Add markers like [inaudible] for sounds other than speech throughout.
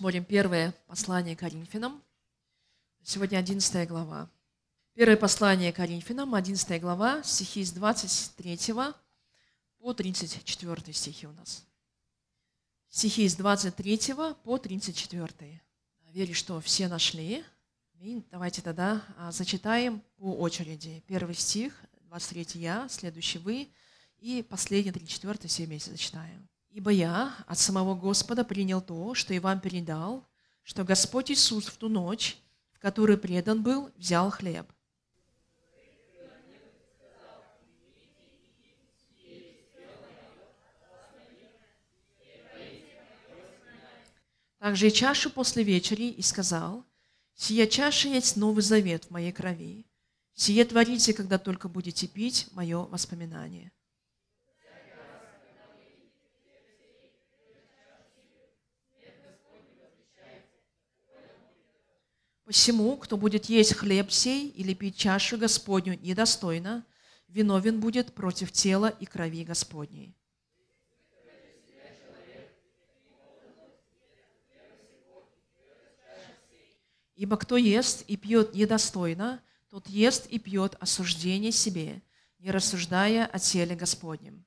Смотрим первое послание Коринфянам. Сегодня 11 глава. Первое послание Коринфянам, 11 глава, стихи с 23 по 34 стихи у нас. Стихи с 23 по 34. Верю, что все нашли. Давайте тогда а, зачитаем по очереди. Первый стих, 23 я, следующий вы, и последний, 34 все вместе зачитаем. Ибо я от самого Господа принял то, что и вам передал, что Господь Иисус в ту ночь, в которую предан был, взял хлеб. Также и чашу после вечери и сказал, «Сия чаша есть новый завет в моей крови. Сие творите, когда только будете пить мое воспоминание». Посему, кто будет есть хлеб сей или пить чашу Господню недостойно, виновен будет против тела и крови Господней. Ибо кто ест и пьет недостойно, тот ест и пьет осуждение себе, не рассуждая о теле Господнем.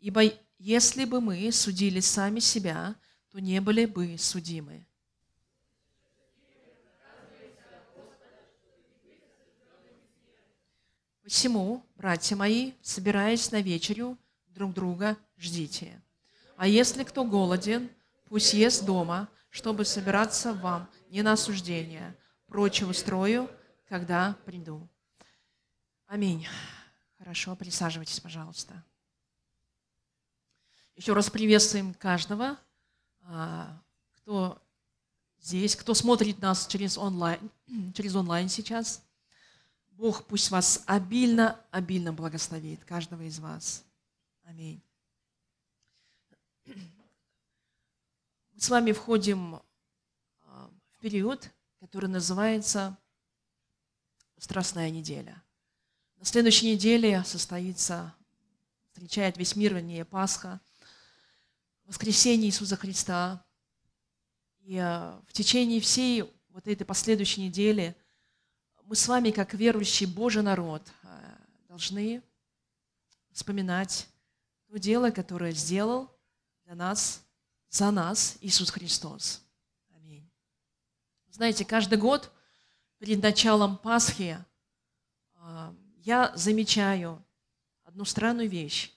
Ибо если бы мы судили сами себя, то не были бы судимы. Посему, братья мои, собираясь на вечерю, друг друга ждите. А если кто голоден, пусть ест дома, чтобы собираться вам не на осуждение. Прочее устрою, когда приду. Аминь. Хорошо, присаживайтесь, пожалуйста. Еще раз приветствуем каждого, а, кто здесь, кто смотрит нас через онлайн, [clears throat] через онлайн сейчас. Бог пусть вас обильно, обильно благословит, каждого из вас. Аминь. [clears throat] Мы с вами входим а, в период, который называется Страстная неделя. На следующей неделе состоится, встречает весь мир, вернее, Пасха – воскресения Иисуса Христа. И э, в течение всей вот этой последующей недели мы с вами, как верующий Божий народ, э, должны вспоминать то дело, которое сделал для нас, за нас Иисус Христос. Аминь. Знаете, каждый год перед началом Пасхи э, я замечаю одну странную вещь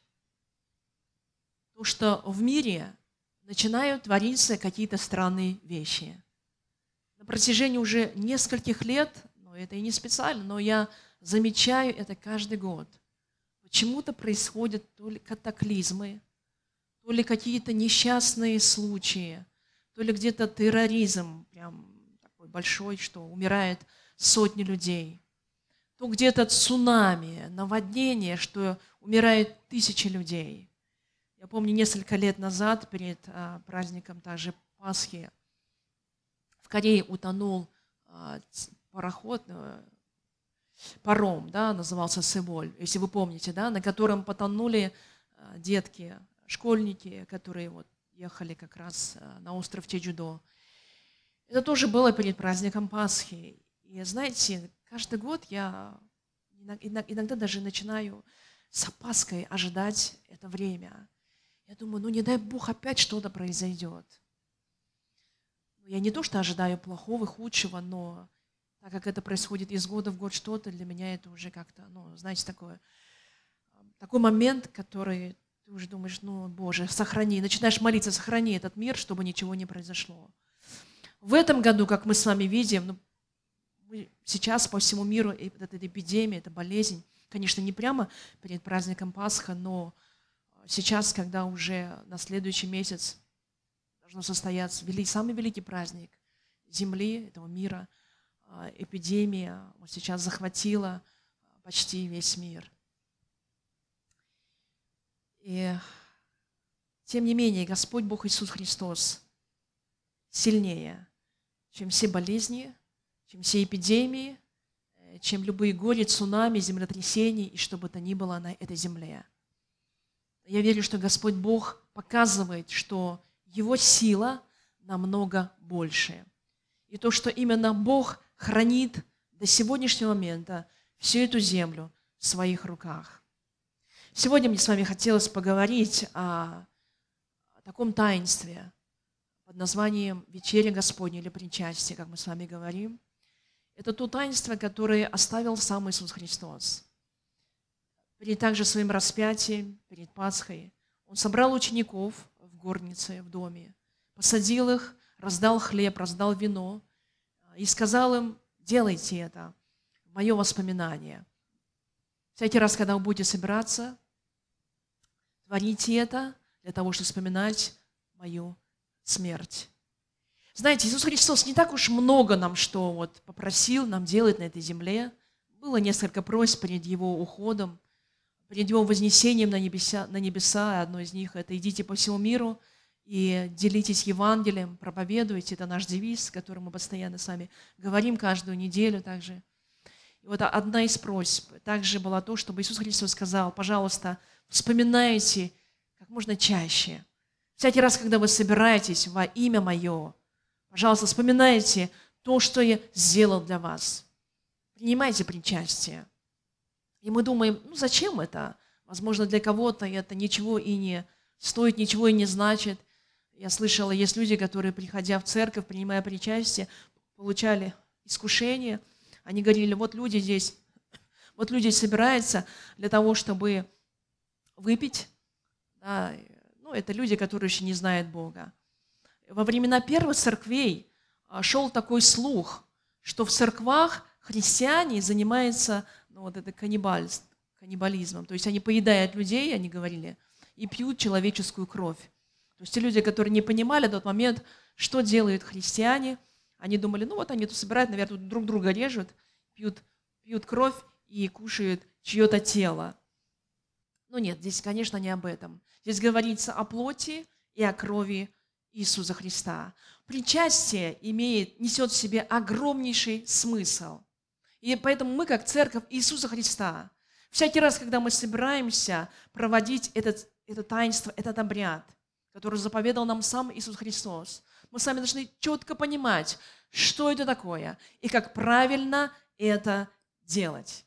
то, что в мире начинают твориться какие-то странные вещи. На протяжении уже нескольких лет, но это и не специально, но я замечаю это каждый год. Почему-то происходят то ли катаклизмы, то ли какие-то несчастные случаи, то ли где-то терроризм прям такой большой, что умирает сотни людей, то где-то цунами, наводнение, что умирают тысячи людей – я помню, несколько лет назад, перед а, праздником также Пасхи, в Корее утонул а, пароход, а, паром, да, назывался Севоль, если вы помните, да, на котором потонули а, детки, школьники, которые вот ехали как раз на остров Чеджудо. Это тоже было перед праздником Пасхи. И знаете, каждый год я иногда даже начинаю с опаской ожидать это время. Я думаю, ну не дай Бог опять что-то произойдет. Ну, я не то, что ожидаю плохого, худшего, но так как это происходит из года в год что-то, для меня это уже как-то, ну, знаете, такое, такой момент, который ты уже думаешь, ну, Боже, сохрани, начинаешь молиться, сохрани этот мир, чтобы ничего не произошло. В этом году, как мы с вами видим, ну, сейчас по всему миру эта эпидемия, эта болезнь, конечно, не прямо перед праздником Пасха, но сейчас, когда уже на следующий месяц должно состояться самый великий праздник Земли, этого мира, а, эпидемия вот сейчас захватила почти весь мир. И тем не менее, Господь Бог Иисус Христос сильнее, чем все болезни, чем все эпидемии, э, чем любые горе, цунами, землетрясения и что бы то ни было на этой земле – Я верю, что Господь Бог показывает, что Его сила намного больше. И то, что именно Бог хранит до сегодняшнего момента всю эту землю в своих руках. Сегодня мне с вами хотелось поговорить о, о таком таинстве под названием «Вечеря Господня» или «Причастие», как мы с вами говорим. Это то таинство, которое оставил сам Иисус Христос. Перед также своим распятием, перед Пасхой, Он собрал учеников в горнице, в доме, посадил их, раздал хлеб, раздал вино и сказал им, делайте это мое воспоминание. Всякий раз, когда вы будете собираться, творите это для того, чтобы вспоминать мою смерть. Знаете, Иисус Христос не так уж много нам что вот попросил нам делать на этой земле. Было несколько просьб перед Его уходом, перед Его вознесением на небеса, на небеса. Одно из них – это «идите по всему миру и делитесь Евангелием, проповедуйте». Это наш девиз, который мы постоянно с вами говорим каждую неделю также. И вот одна из просьб также была то, чтобы Иисус Христос сказал, пожалуйста, вспоминайте как можно чаще. Всякий раз, когда вы собираетесь во имя Мое, Пожалуйста, вспоминайте то, что я сделал для вас. Принимайте причастие. И мы думаем, ну зачем это? Возможно, для кого-то это ничего и не стоит, ничего и не значит. Я слышала, есть люди, которые, приходя в церковь, принимая причастие, получали искушение. Они говорили, вот люди здесь, вот люди собираются для того, чтобы выпить. Да, ну, это люди, которые еще не знают Бога во времена первых церквей а, шел такой слух, что в церквах христиане занимаются ну, вот это каннибальством, каннибализмом. То есть они поедают людей, они говорили, и пьют человеческую кровь. То есть те люди, которые не понимали в тот момент, что делают христиане, они думали, ну вот они тут собирают, наверное, друг друга режут, пьют, пьют кровь и кушают чье-то тело. Ну нет, здесь, конечно, не об этом. Здесь говорится о плоти и о крови Иисуса Христа. Причастие имеет, несет в себе огромнейший смысл. И поэтому мы, как церковь Иисуса Христа, всякий раз, когда мы собираемся проводить этот, это таинство, этот обряд, который заповедал нам сам Иисус Христос, мы сами должны четко понимать, что это такое и как правильно это делать.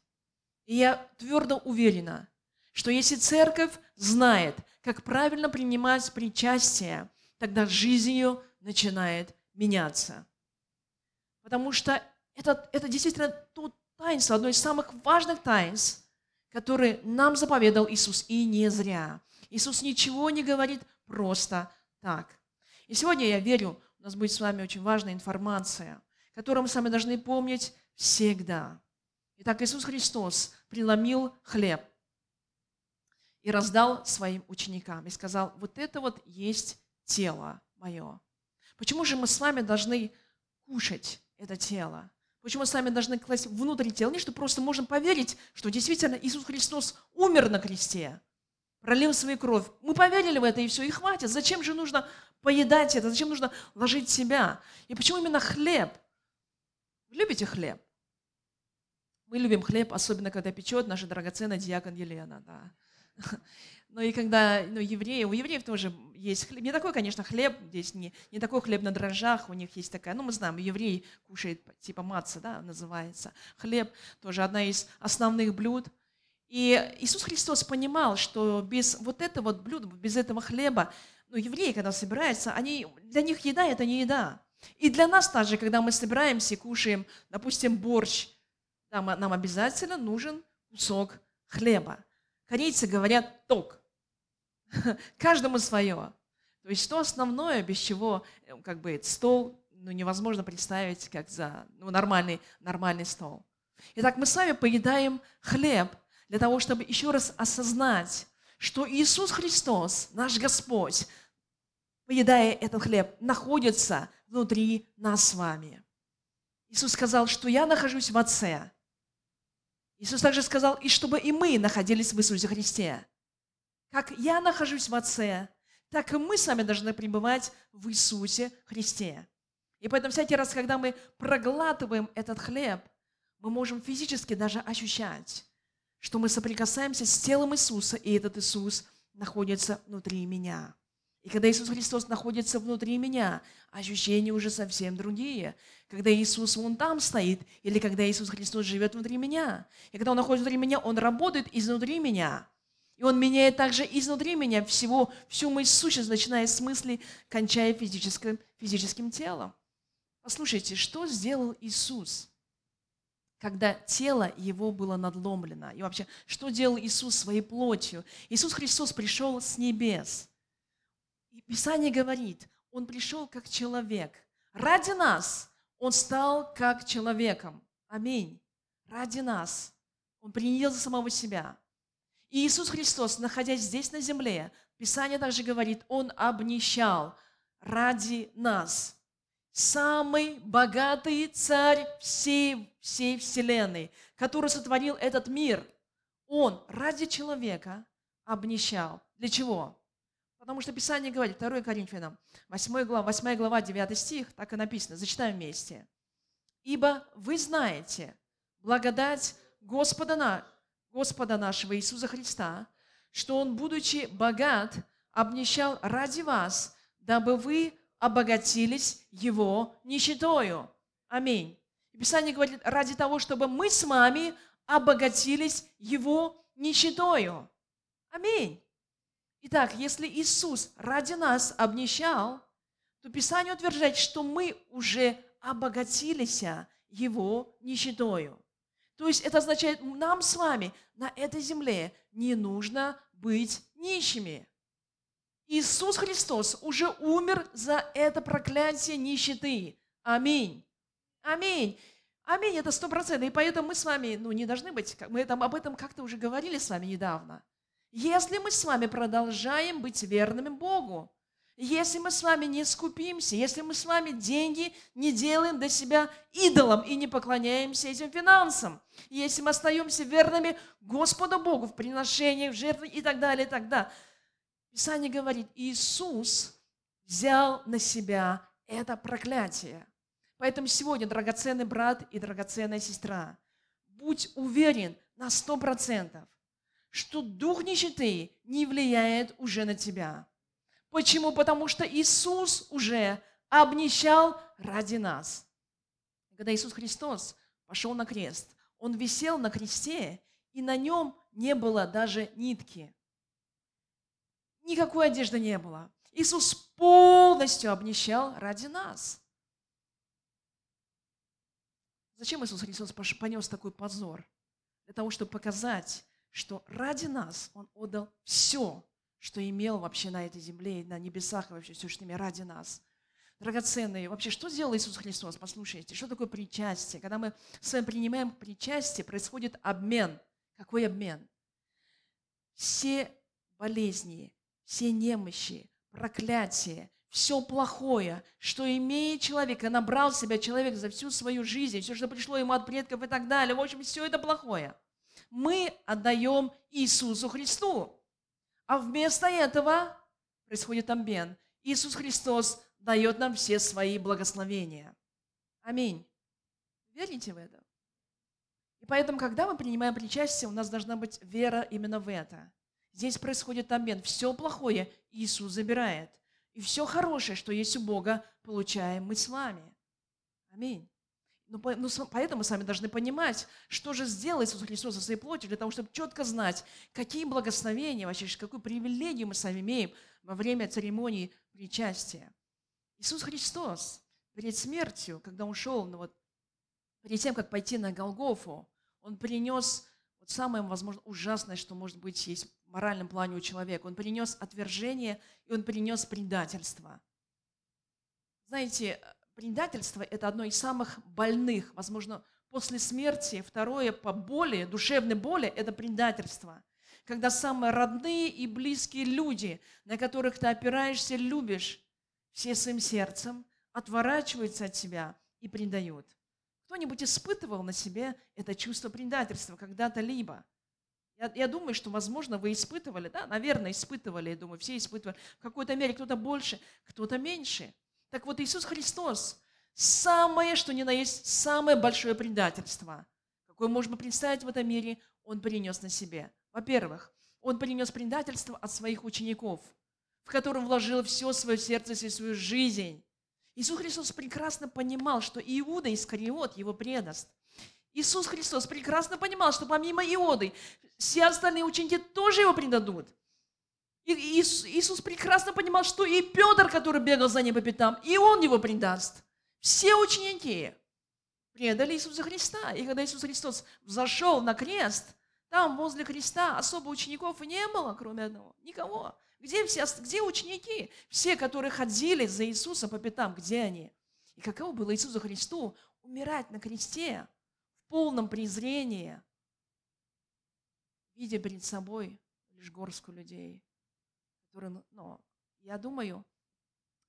И я твердо уверена, что если церковь знает, как правильно принимать причастие, тогда жизнь ее начинает меняться. Потому что это, это действительно то таинство, одно из самых важных таинств, которые нам заповедал Иисус, и не зря. Иисус ничего не говорит просто так. И сегодня, я верю, у нас будет с вами очень важная информация, которую мы с вами должны помнить всегда. Итак, Иисус Христос преломил хлеб и раздал своим ученикам и сказал, вот это вот есть тело мое. Почему же мы с вами должны кушать это тело? Почему с вами должны класть внутрь тела? Не, что просто можем поверить, что действительно Иисус Христос умер на кресте, пролил свою кровь. Мы поверили в это, и все, и хватит. Зачем же нужно поедать это? Зачем нужно ложить себя? И почему именно хлеб? Вы любите хлеб? Мы любим хлеб, особенно когда печет наша драгоценная диакон Елена. Да. Но и когда ну, евреи, у евреев тоже есть хлеб, не такой, конечно, хлеб, здесь не, не такой хлеб на дрожжах, у них есть такая, ну мы знаем, еврей кушает типа маца, да, называется. Хлеб тоже одна из основных блюд. И Иисус Христос понимал, что без вот этого вот блюда, без этого хлеба, ну евреи, когда собираются, они, для них еда – это не еда. И для нас также, когда мы собираемся и кушаем, допустим, борщ, нам, нам обязательно нужен кусок хлеба. Корейцы говорят «ток», [laughs] Каждому свое. То есть что основное, без чего э, как бы стол ну, невозможно представить как за ну, нормальный, нормальный стол. Итак, мы с вами поедаем хлеб для того, чтобы еще раз осознать, что Иисус Христос, наш Господь, поедая этот хлеб, находится внутри нас с вами. Иисус сказал, что я нахожусь в Отце. Иисус также сказал, и чтобы и мы находились в Иисусе Христе. Как я нахожусь в Отце, так и мы с вами должны пребывать в Иисусе Христе. И поэтому всякий раз, когда мы проглатываем этот хлеб, мы можем физически даже ощущать, что мы соприкасаемся с телом Иисуса, и этот Иисус находится внутри меня. И когда Иисус Христос находится внутри меня, ощущения уже совсем другие. Когда Иисус вон там стоит, или когда Иисус Христос живет внутри меня. И когда Он находится внутри меня, Он работает изнутри меня. Он меняет также изнутри меня всего, всю мою сущность, начиная с мысли, кончая физическим, физическим телом. Послушайте, что сделал Иисус, когда тело его было надломлено? И вообще, что делал Иисус своей плотью? Иисус Христос пришел с небес – и Писание говорит, Он пришел как человек. Ради нас Он стал как человеком. Аминь. Ради нас. Он принял за самого себя. И Иисус Христос, находясь здесь на земле, Писание также говорит, Он обнищал ради нас. Самый богатый царь всей, всей вселенной, который сотворил этот мир, Он ради человека обнищал. Для чего? Потому что Писание говорит, 2 Коринфянам, 8 глава, 8 глава, 9 стих, так и написано, зачитаем вместе. «Ибо вы знаете благодать Господа, на, Господа нашего Иисуса Христа, что Он, будучи богат, обнищал ради вас, дабы вы обогатились Его нищетою». Аминь. И Писание говорит, ради того, чтобы мы с вами обогатились Его нищетою. Аминь. Итак, если Иисус ради нас обнищал, то Писание утверждает, что мы уже обогатились Его нищетою. То есть это означает, нам с вами на этой земле не нужно быть нищими. Иисус Христос уже умер за это проклятие нищеты. Аминь. Аминь. Аминь, это сто процентов. И поэтому мы с вами, ну, не должны быть, мы там об этом как-то уже говорили с вами недавно. Если мы с вами продолжаем быть верными Богу, если мы с вами не скупимся, если мы с вами деньги не делаем для себя идолом и не поклоняемся этим финансам, если мы остаемся верными Господу Богу в приношениях, в жертвах и так далее, и так далее. Писание говорит, Иисус взял на себя это проклятие. Поэтому сегодня, драгоценный брат и драгоценная сестра, будь уверен на сто процентов, что дух нищеты не влияет уже на тебя. Почему? Потому что Иисус уже обнищал ради нас. Когда Иисус Христос пошел на крест, Он висел на кресте, и на нем не было даже нитки. Никакой одежды не было. Иисус полностью обнищал ради нас. Зачем Иисус Христос понес такой позор? Для того, чтобы показать, что ради нас Он отдал все, что имел вообще на этой земле и на небесах, и вообще все, что имел ради нас. Драгоценные. Вообще, что сделал Иисус Христос? Послушайте, что такое причастие? Когда мы с вами принимаем причастие, происходит обмен. Какой обмен? Все болезни, все немощи, проклятия, все плохое, что имеет человек, и набрал себя человек за всю свою жизнь, все, что пришло ему от предков и так далее. В общем, все это плохое – мы отдаем Иисусу Христу. А вместо этого происходит обмен. Иисус Христос дает нам все свои благословения. Аминь. Верите в это? И поэтому, когда мы принимаем причастие, у нас должна быть вера именно в это. Здесь происходит обмен. Все плохое Иисус забирает. И все хорошее, что есть у Бога, получаем мы с вами. Аминь. Ну, ну, поэтому мы с вами должны понимать, что же сделал Иисус Христос со своей плотью, для того, чтобы четко знать, какие благословения, вообще, какую привилегию мы с вами имеем во время церемонии причастия. Иисус Христос перед смертью, когда Он шел, ну, вот, перед тем, как пойти на Голгофу, Он принес вот самое, возможно, ужасное, что может быть есть в моральном плане у человека. Он принес отвержение, и Он принес предательство. Знаете, Предательство – это одно из самых больных, возможно, после смерти. Второе по боли, душевной боли – это предательство. Когда самые родные и близкие люди, на которых ты опираешься, любишь все своим сердцем, отворачиваются от тебя и предают. Кто-нибудь испытывал на себе это чувство предательства когда-то либо? Я, я думаю, что, возможно, вы испытывали, да, наверное, испытывали, я думаю, все испытывали. В какой-то мере кто-то больше, кто-то меньше. Так вот, Иисус Христос, самое, что ни на есть, самое большое предательство, какое можно представить в этом мире, Он принес на себе. Во-первых, Он принес предательство от своих учеников, в котором вложил все свое сердце, всю свою жизнь. Иисус Христос прекрасно понимал, что Иуда Искариот его предаст. Иисус Христос прекрасно понимал, что помимо Иоды все остальные ученики тоже его предадут. И Иисус прекрасно понимал, что и Петр, который бегал за ним по пятам, и он его предаст. Все ученики предали Иисуса Христа. И когда Иисус Христос зашел на крест, там возле креста особо учеников и не было, кроме одного. Никого. Где, все, где ученики? Все, которые ходили за Иисусом по пятам, где они? И каково было Иисусу Христу умирать на кресте в полном презрении, видя перед собой лишь горстку людей, которые, ну, я думаю,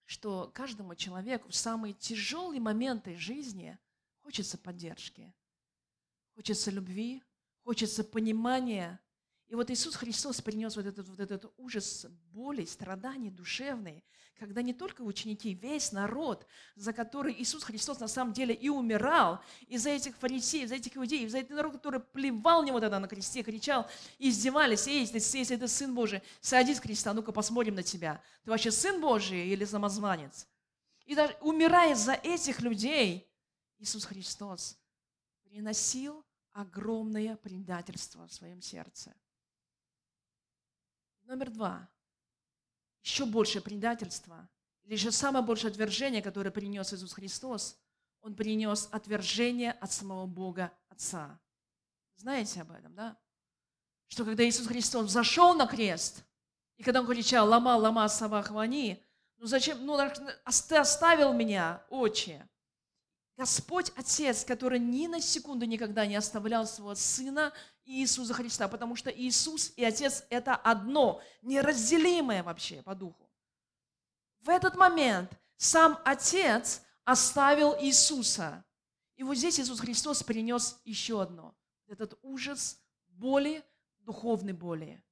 что каждому человеку в самые тяжелые моменты жизни хочется поддержки, хочется любви, хочется понимания, и вот Иисус Христос принес вот этот, вот этот ужас боли, страданий душевные, когда не только ученики, весь народ, за который Иисус Христос на самом деле и умирал, из-за этих фарисеев, из-за этих иудеев, из-за этого народа, который плевал него тогда на кресте, кричал, издевались, эй, если, если это Сын Божий, садись с креста, ну-ка посмотрим на тебя. Ты вообще Сын Божий или самозванец? И даже умирая за этих людей, Иисус Христос приносил огромное предательство в своем сердце. Номер два. Еще большее предательство, или же самое большее отвержение, которое принес Иисус Христос, Он принес отвержение от самого Бога Отца. Знаете об этом, да? Что когда Иисус Христос зашел на крест, и когда Он кричал «Лама, лама, савахвани», ну зачем, ну ты оставил меня, отче, Господь Отец, который ни на секунду никогда не оставлял своего Сына Иисуса Христа, потому что Иисус и Отец – это одно, неразделимое вообще по духу. В этот момент сам Отец оставил Иисуса. И вот здесь Иисус Христос принес еще одно. Этот ужас боли, духовной боли.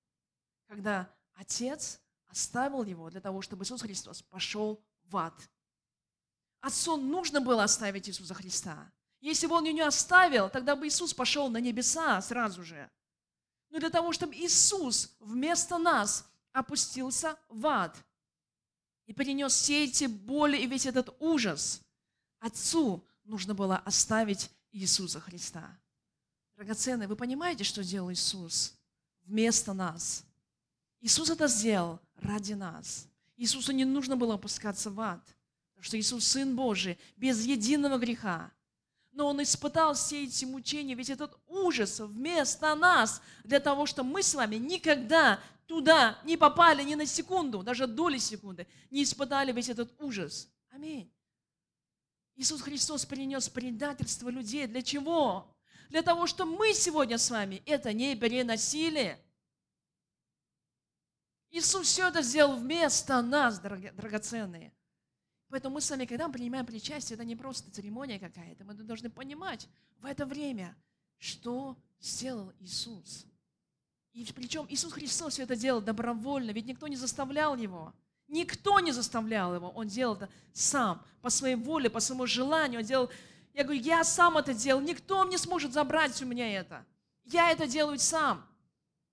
Когда Отец оставил его для того, чтобы Иисус Христос пошел в ад – Отцу нужно было оставить Иисуса Христа. Если бы он ее не оставил, тогда бы Иисус пошел на небеса сразу же. Но для того, чтобы Иисус вместо нас опустился в ад и перенес все эти боли и весь этот ужас, Отцу нужно было оставить Иисуса Христа. Драгоценные, вы понимаете, что сделал Иисус вместо нас? Иисус это сделал ради нас. Иисусу не нужно было опускаться в ад – что Иисус Сын Божий, без единого греха. Но Он испытал все эти мучения, весь этот ужас вместо нас, для того, чтобы мы с вами никогда туда не попали ни на секунду, даже доли секунды, не испытали весь этот ужас. Аминь. Иисус Христос принес предательство людей. Для чего? Для того, чтобы мы сегодня с вами это не переносили. Иисус все это сделал вместо нас, драгоценные. Поэтому мы с вами, когда мы принимаем причастие, это не просто церемония какая-то. Мы должны понимать в это время, что сделал Иисус. И причем Иисус Христос все это делал добровольно, ведь никто не заставлял Его. Никто не заставлял Его. Он делал это сам, по своей воле, по своему желанию. Он делал, я говорю, я сам это делал, никто не сможет забрать у меня это. Я это делаю сам.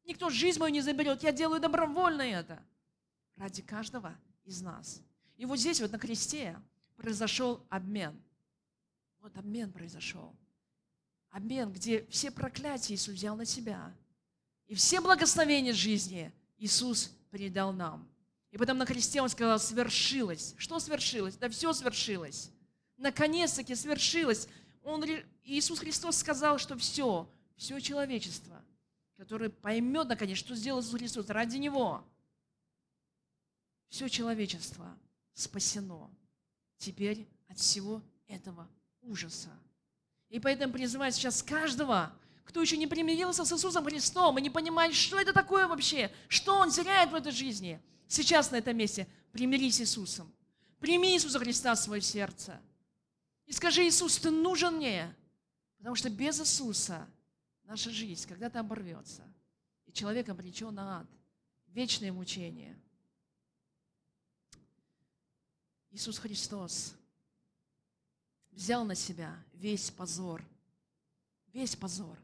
Никто жизнь мою не заберет, я делаю добровольно это. Ради каждого из нас. И вот здесь вот на кресте произошел обмен. Вот обмен произошел. Обмен, где все проклятия Иисус взял на себя. И все благословения жизни Иисус передал нам. И потом на кресте Он сказал, свершилось. Что свершилось? Да все свершилось. Наконец-таки свершилось. Он, Иисус Христос сказал, что все, все человечество, которое поймет, наконец, что сделал Иисус Христос ради Него, все человечество – спасено теперь от всего этого ужаса. И поэтому призываю сейчас каждого, кто еще не примирился с Иисусом Христом и не понимает, что это такое вообще, что он теряет в этой жизни, сейчас на этом месте примирись с Иисусом. Прими Иисуса Христа в свое сердце. И скажи, Иисус, ты нужен мне. Потому что без Иисуса наша жизнь когда-то оборвется. И человек обречен на ад, вечное мучение – Иисус Христос взял на себя весь позор. Весь позор.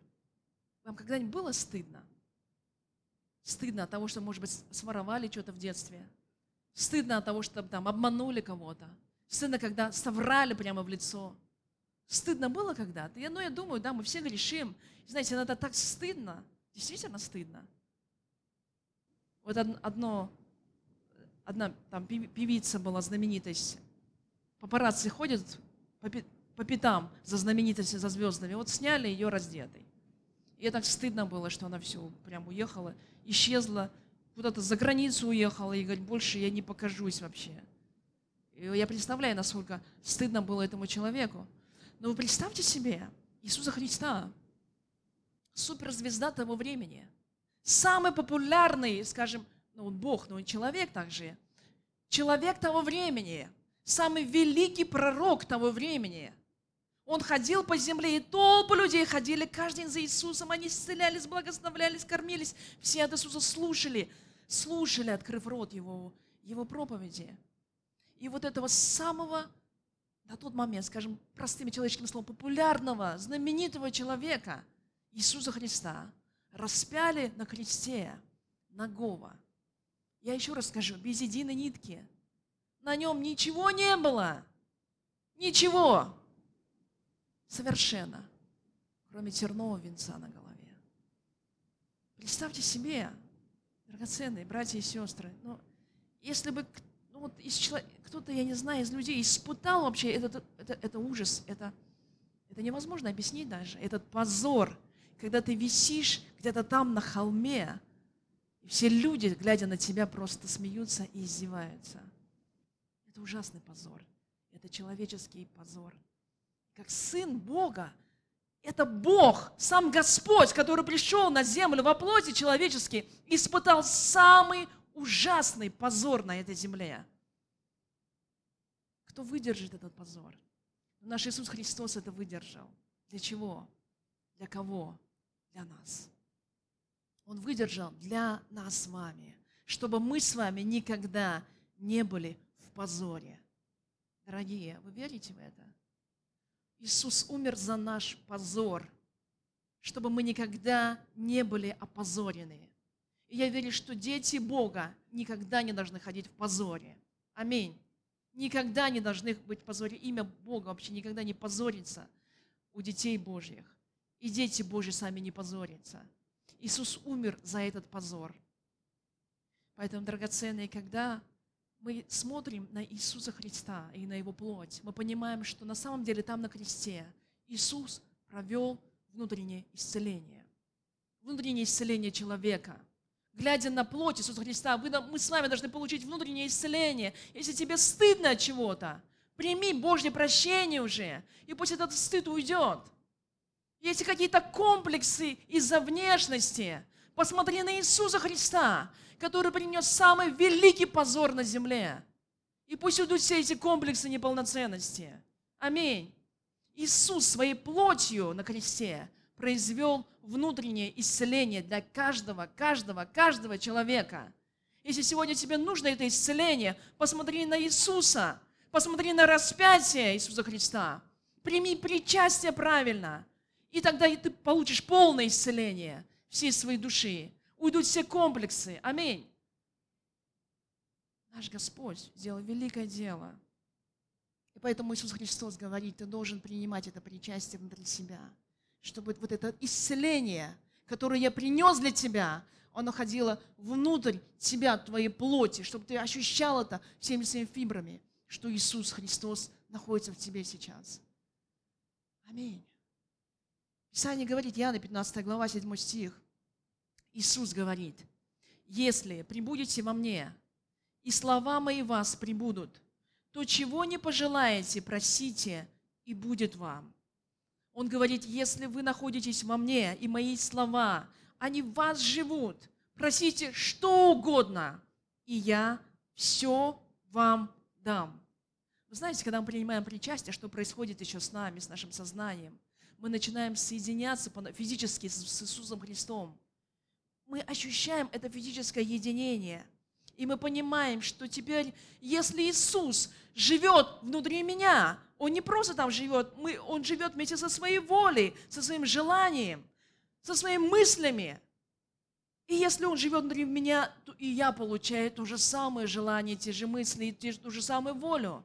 Вам когда-нибудь было стыдно? Стыдно от того, что, может быть, своровали что-то в детстве. Стыдно от того, что там обманули кого-то. Стыдно, когда соврали прямо в лицо. Стыдно было когда-то. Я, ну, я думаю, да, мы все грешим. Знаете, иногда так стыдно, действительно стыдно. Вот одно, одна там певица была знаменитость. Папарацци ходят по, по пятам за знаменитостью, за звездами. Вот сняли ее раздетой. И так стыдно было, что она все прям уехала, исчезла, куда-то за границу уехала, и говорит, больше я не покажусь вообще. И я представляю, насколько стыдно было этому человеку. Но вы представьте себе, Иисуса Христа, суперзвезда того времени, самый популярный, скажем, ну он Бог, но он человек также, человек того времени, самый великий пророк того времени. Он ходил по земле, и толпы людей ходили каждый день за Иисусом. Они исцелялись, благословлялись, кормились. Все от Иисуса слушали, слушали, открыв рот Его, Его проповеди. И вот этого самого на тот момент, скажем, простыми человеческими словами, популярного, знаменитого человека, Иисуса Христа, распяли на кресте Нагова. Я еще раз скажу, без единой нитки. На нем ничего не было. Ничего. Совершенно. Кроме тернового венца на голове. Представьте себе, драгоценные братья и сестры, ну, если бы ну вот из человека, кто-то, я не знаю, из людей испытал вообще этот, это, это ужас, это, это невозможно объяснить даже, этот позор, когда ты висишь где-то там на холме, и все люди, глядя на тебя, просто смеются и издеваются. Это ужасный позор. Это человеческий позор. Как сын Бога, это Бог, сам Господь, который пришел на землю во плоти человеческой, испытал самый ужасный позор на этой земле. Кто выдержит этот позор? Наш Иисус Христос это выдержал. Для чего? Для кого? Для нас. Он выдержал для нас с вами, чтобы мы с вами никогда не были в позоре. Дорогие, вы верите в это? Иисус умер за наш позор, чтобы мы никогда не были опозорены. И я верю, что дети Бога никогда не должны ходить в позоре. Аминь. Никогда не должны быть в позоре. Имя Бога вообще никогда не позорится у детей Божьих. И дети Божьи сами не позорятся. Иисус умер за этот позор. Поэтому, драгоценные, когда мы смотрим на Иисуса Христа и на Его плоть, мы понимаем, что на самом деле там на кресте Иисус провел внутреннее исцеление. Внутреннее исцеление человека – глядя на плоть Иисуса Христа, вы, мы с вами должны получить внутреннее исцеление. Если тебе стыдно от чего-то, прими Божье прощение уже, и пусть этот стыд уйдет. Если какие-то комплексы из-за внешности, посмотри на Иисуса Христа, который принес самый великий позор на земле. И пусть уйдут все эти комплексы неполноценности. Аминь. Иисус своей плотью на кресте произвел внутреннее исцеление для каждого, каждого, каждого человека. Если сегодня тебе нужно это исцеление, посмотри на Иисуса, посмотри на распятие Иисуса Христа, прими причастие правильно, и тогда ты получишь полное исцеление всей своей души. Уйдут все комплексы. Аминь. Наш Господь сделал великое дело. И поэтому Иисус Христос говорит, ты должен принимать это причастие внутри себя – чтобы вот это исцеление, которое я принес для тебя, оно ходило внутрь тебя, твоей плоти, чтобы ты ощущал это всеми своими фибрами, что Иисус Христос находится в тебе сейчас. Аминь. Писание говорит, Иоанна 15 глава, 7 стих. Иисус говорит, если прибудете во мне, и слова мои вас прибудут, то чего не пожелаете, просите, и будет вам. Он говорит, если вы находитесь во мне, и мои слова, они в вас живут, просите что угодно, и я все вам дам. Вы знаете, когда мы принимаем причастие, что происходит еще с нами, с нашим сознанием? Мы начинаем соединяться физически с Иисусом Христом. Мы ощущаем это физическое единение. И мы понимаем, что теперь, если Иисус живет внутри меня, он не просто там живет, мы, он живет вместе со своей волей, со своим желанием, со своими мыслями. И если Он живет внутри меня, то и я получаю то же самое желание, те же мысли, ту же самую волю.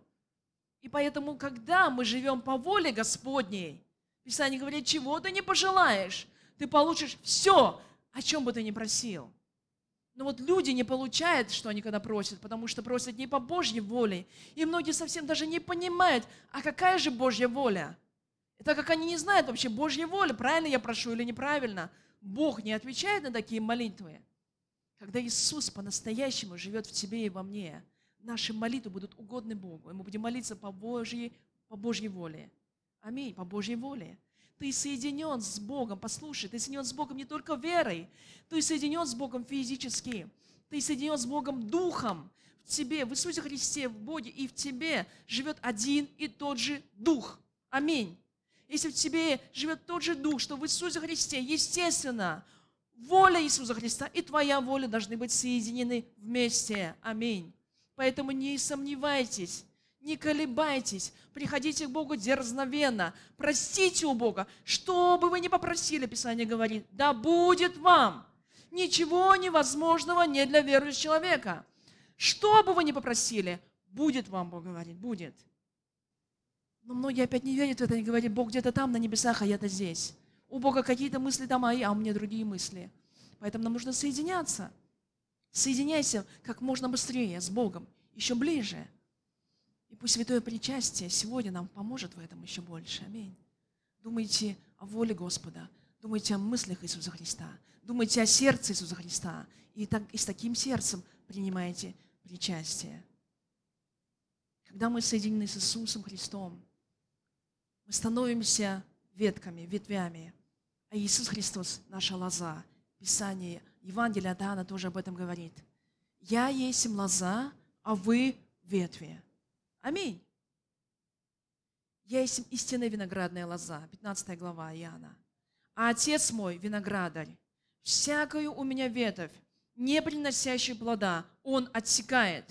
И поэтому, когда мы живем по воле Господней, Писание говорит, чего ты не пожелаешь, ты получишь все, о чем бы ты ни просил. Но вот люди не получают, что они когда просят, потому что просят не по Божьей воле. И многие совсем даже не понимают, а какая же Божья воля? Так как они не знают вообще Божьей воли, правильно я прошу или неправильно, Бог не отвечает на такие молитвы. Когда Иисус по-настоящему живет в тебе и во мне, наши молитвы будут угодны Богу, и мы будем молиться по Божьей, по Божьей воле. Аминь, по Божьей воле. Ты соединен с Богом, послушай, ты соединен с Богом не только верой, ты соединен с Богом физически, ты соединен с Богом духом. В тебе, в Иисусе Христе, в Боге и в тебе живет один и тот же Дух. Аминь. Если в тебе живет тот же Дух, что в Иисусе Христе, естественно, воля Иисуса Христа и твоя воля должны быть соединены вместе. Аминь. Поэтому не сомневайтесь, не колебайтесь, приходите к Богу дерзновенно, простите у Бога, что бы вы ни попросили, Писание говорит, да будет вам. Ничего невозможного не для верующего человека. Что бы вы ни попросили, будет вам, Бог говорит, будет. Но многие опять не верят в это и говорят, Бог где-то там на небесах, а я-то здесь. У Бога какие-то мысли там, а, а у меня другие мысли. Поэтому нам нужно соединяться. Соединяйся как можно быстрее с Богом, еще ближе. И пусть святое причастие сегодня нам поможет в этом еще больше. Аминь. Думайте о воле Господа, думайте о мыслях Иисуса Христа, думайте о сердце Иисуса Христа. И, так, и с таким сердцем принимайте причастие. Когда мы соединены с Иисусом Христом, мы становимся ветками, ветвями. А Иисус Христос – наша лоза. Писание, Евангелие от Иоанна тоже об этом говорит. «Я есть лоза, а вы ветви». Аминь. Я есть истинная виноградная лоза, 15 глава Иоанна. А Отец мой виноградарь. Всякую у меня ветвь, не приносящую плода, Он отсекает.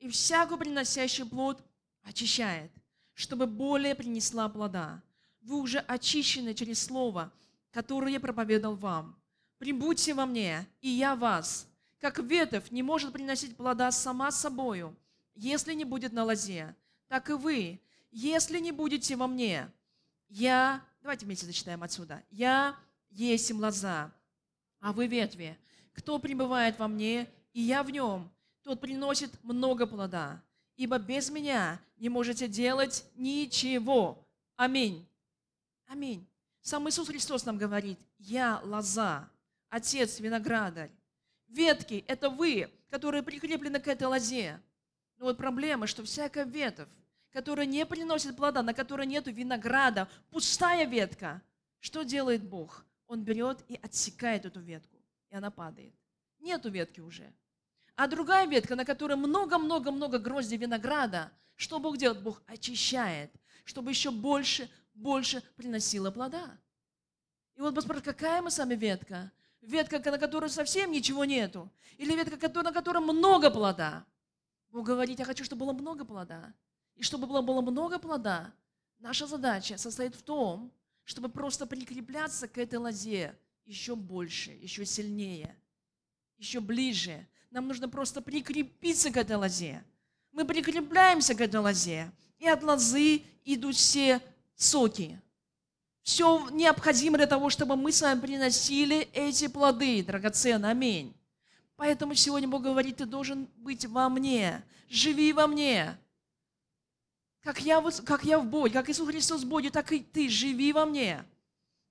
И всякую приносящую плод очищает, чтобы более принесла плода. Вы уже очищены через Слово, которое я проповедовал вам. Прибудьте во мне, и я вас. Как ветвь не может приносить плода сама собою, если не будет на лозе, так и вы, если не будете во мне. Я, давайте вместе зачитаем отсюда. Я есть лоза, а вы ветви. Кто пребывает во мне, и я в нем, тот приносит много плода. Ибо без меня не можете делать ничего. Аминь. Аминь. Сам Иисус Христос нам говорит, я лоза, Отец виноградарь. Ветки – это вы, которые прикреплены к этой лозе. Но вот проблема, что всякая ветвь, которая не приносит плода, на которой нет винограда, пустая ветка, что делает Бог? Он берет и отсекает эту ветку, и она падает. Нету ветки уже. А другая ветка, на которой много-много-много гроздей винограда, что Бог делает? Бог очищает, чтобы еще больше, больше приносила плода. И вот посмотрите, какая мы сами ветка? Ветка, на которой совсем ничего нету. Или ветка, на которой много плода. Бог говорит, я хочу, чтобы было много плода. И чтобы было, было много плода, наша задача состоит в том, чтобы просто прикрепляться к этой лозе еще больше, еще сильнее, еще ближе. Нам нужно просто прикрепиться к этой лозе. Мы прикрепляемся к этой лозе, и от лозы идут все соки. Все необходимо для того, чтобы мы с вами приносили эти плоды, драгоценные. Аминь. Поэтому сегодня Бог говорит, ты должен быть во мне, живи во мне. Как я, как я в Боге, как Иисус Христос в Боге, так и ты, живи во мне.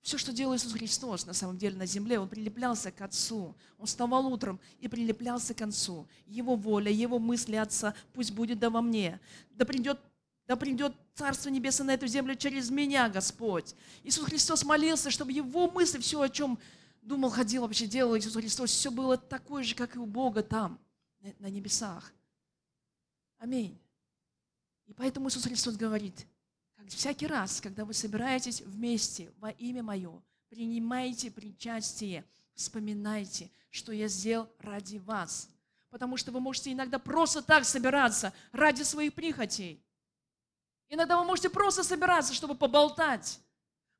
Все, что делал Иисус Христос на самом деле на земле, Он прилеплялся к Отцу. Он вставал утром и прилеплялся к Отцу. Его воля, Его мысли Отца пусть будет да во мне. Да придет, да придет Царство Небесное на эту землю через меня, Господь. Иисус Христос молился, чтобы Его мысли, все, о чем думал, ходил, вообще делал Иисус Христос, все было такое же, как и у Бога там, на небесах. Аминь. И поэтому Иисус Христос говорит, как всякий раз, когда вы собираетесь вместе во имя Мое, принимайте причастие, вспоминайте, что я сделал ради вас. Потому что вы можете иногда просто так собираться ради своих прихотей. Иногда вы можете просто собираться, чтобы поболтать.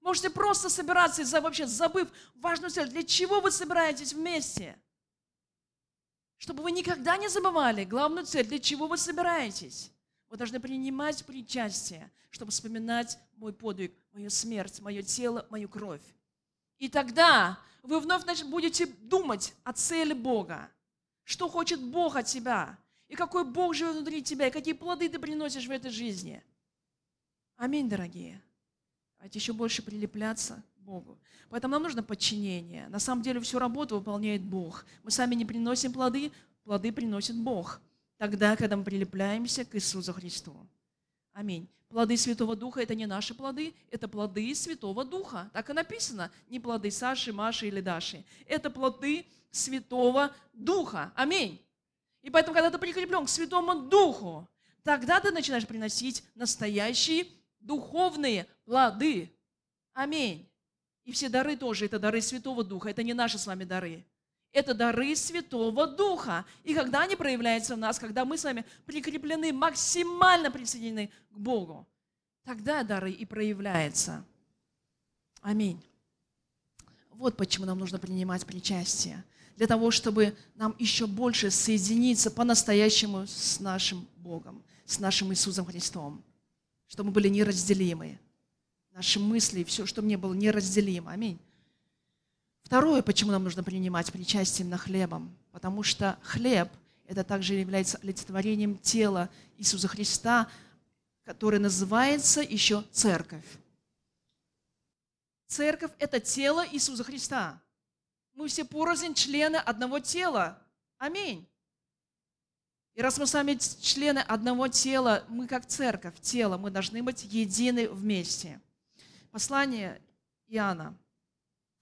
Можете просто собираться, вообще забыв важную цель. Для чего вы собираетесь вместе? Чтобы вы никогда не забывали главную цель, для чего вы собираетесь. Вы должны принимать причастие, чтобы вспоминать мой подвиг, мою смерть, мое тело, мою кровь. И тогда вы вновь будете думать о цели Бога. Что хочет Бог от тебя? И какой Бог живет внутри тебя? И какие плоды ты приносишь в этой жизни? Аминь, дорогие. Давайте еще больше прилепляться к Богу. Поэтому нам нужно подчинение. На самом деле всю работу выполняет Бог. Мы сами не приносим плоды, плоды приносит Бог. Тогда, когда мы прилепляемся к Иисусу Христу. Аминь. Плоды Святого Духа – это не наши плоды, это плоды Святого Духа. Так и написано. Не плоды Саши, Маши или Даши. Это плоды Святого Духа. Аминь. И поэтому, когда ты прикреплен к Святому Духу, тогда ты начинаешь приносить настоящие духовные плоды. Аминь. И все дары тоже, это дары Святого Духа, это не наши с вами дары. Это дары Святого Духа. И когда они проявляются в нас, когда мы с вами прикреплены, максимально присоединены к Богу, тогда дары и проявляются. Аминь. Вот почему нам нужно принимать причастие. Для того, чтобы нам еще больше соединиться по-настоящему с нашим Богом, с нашим Иисусом Христом. Чтобы мы были неразделимы. Наши мысли, все, что мне было неразделимо. Аминь. Второе, почему нам нужно принимать причастие на хлебом. Потому что хлеб – это также является олицетворением тела Иисуса Христа, который называется еще церковь. Церковь – это тело Иисуса Христа. Мы все порознь члены одного тела. Аминь. И раз мы сами члены одного тела, мы как церковь, тело, мы должны быть едины вместе. Послание Иоанна,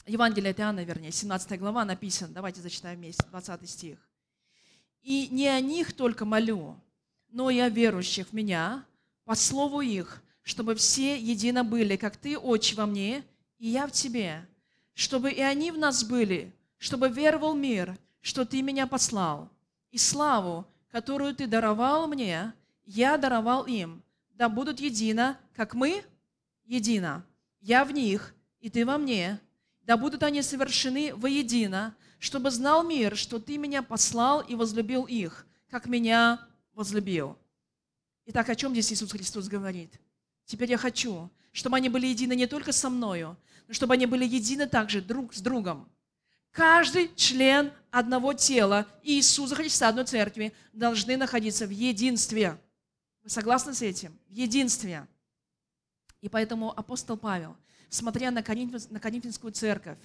Евангелие от Иоанна, вернее, 17 глава написано, давайте зачитаем вместе, 20 стих. «И не о них только молю, но и о верующих в Меня, по слову их, чтобы все едино были, как Ты, Отче, во мне, и я в Тебе, чтобы и они в нас были, чтобы веровал мир, что Ты меня послал, и славу, которую Ты даровал мне, я даровал им, да будут едино, как мы едино. Я в них, и Ты во мне, да будут они совершены воедино, чтобы знал мир, что Ты меня послал и возлюбил их, как меня возлюбил. Итак, о чем здесь Иисус Христос говорит? Теперь я хочу, чтобы они были едины не только со мною, но чтобы они были едины также друг с другом. Каждый член одного тела Иисуса Христа, одной церкви, должны находиться в единстве. Вы согласны с этим? В единстве. И поэтому апостол Павел, смотря на, Коринф... на Коринфянскую церковь,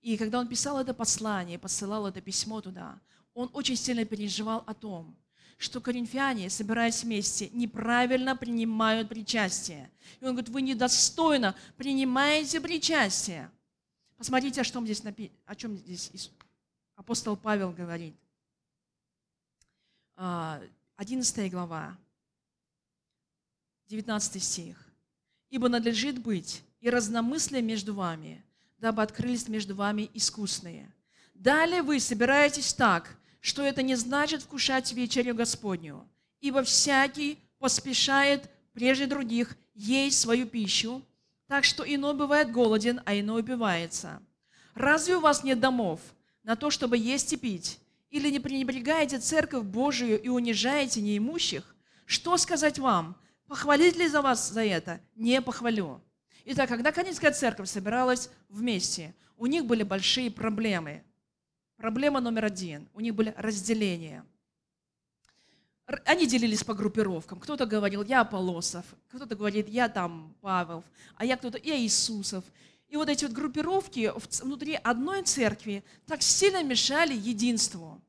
и когда он писал это послание, посылал это письмо туда, он очень сильно переживал о том, что коринфяне, собираясь вместе, неправильно принимают причастие. И он говорит, вы недостойно принимаете причастие. Посмотрите, о чем здесь, напи... о чем здесь апостол Павел говорит. 11 а, глава, 19 стих. «Ибо надлежит быть и разномыслие между вами, дабы открылись между вами искусные. Далее вы собираетесь так, что это не значит вкушать вечерю Господню, ибо всякий поспешает прежде других есть свою пищу, так что иной бывает голоден, а иной убивается. Разве у вас нет домов на то, чтобы есть и пить? Или не пренебрегаете церковь Божию и унижаете неимущих? Что сказать вам? Похвалить ли за вас за это? Не похвалю. Итак, когда Канинская церковь собиралась вместе, у них были большие проблемы. Проблема номер один. У них были разделения. Они делились по группировкам. Кто-то говорил, я Аполосов, кто-то говорит, я там Павел, а я кто-то, я Иисусов. И вот эти вот группировки внутри одной церкви так сильно мешали единству.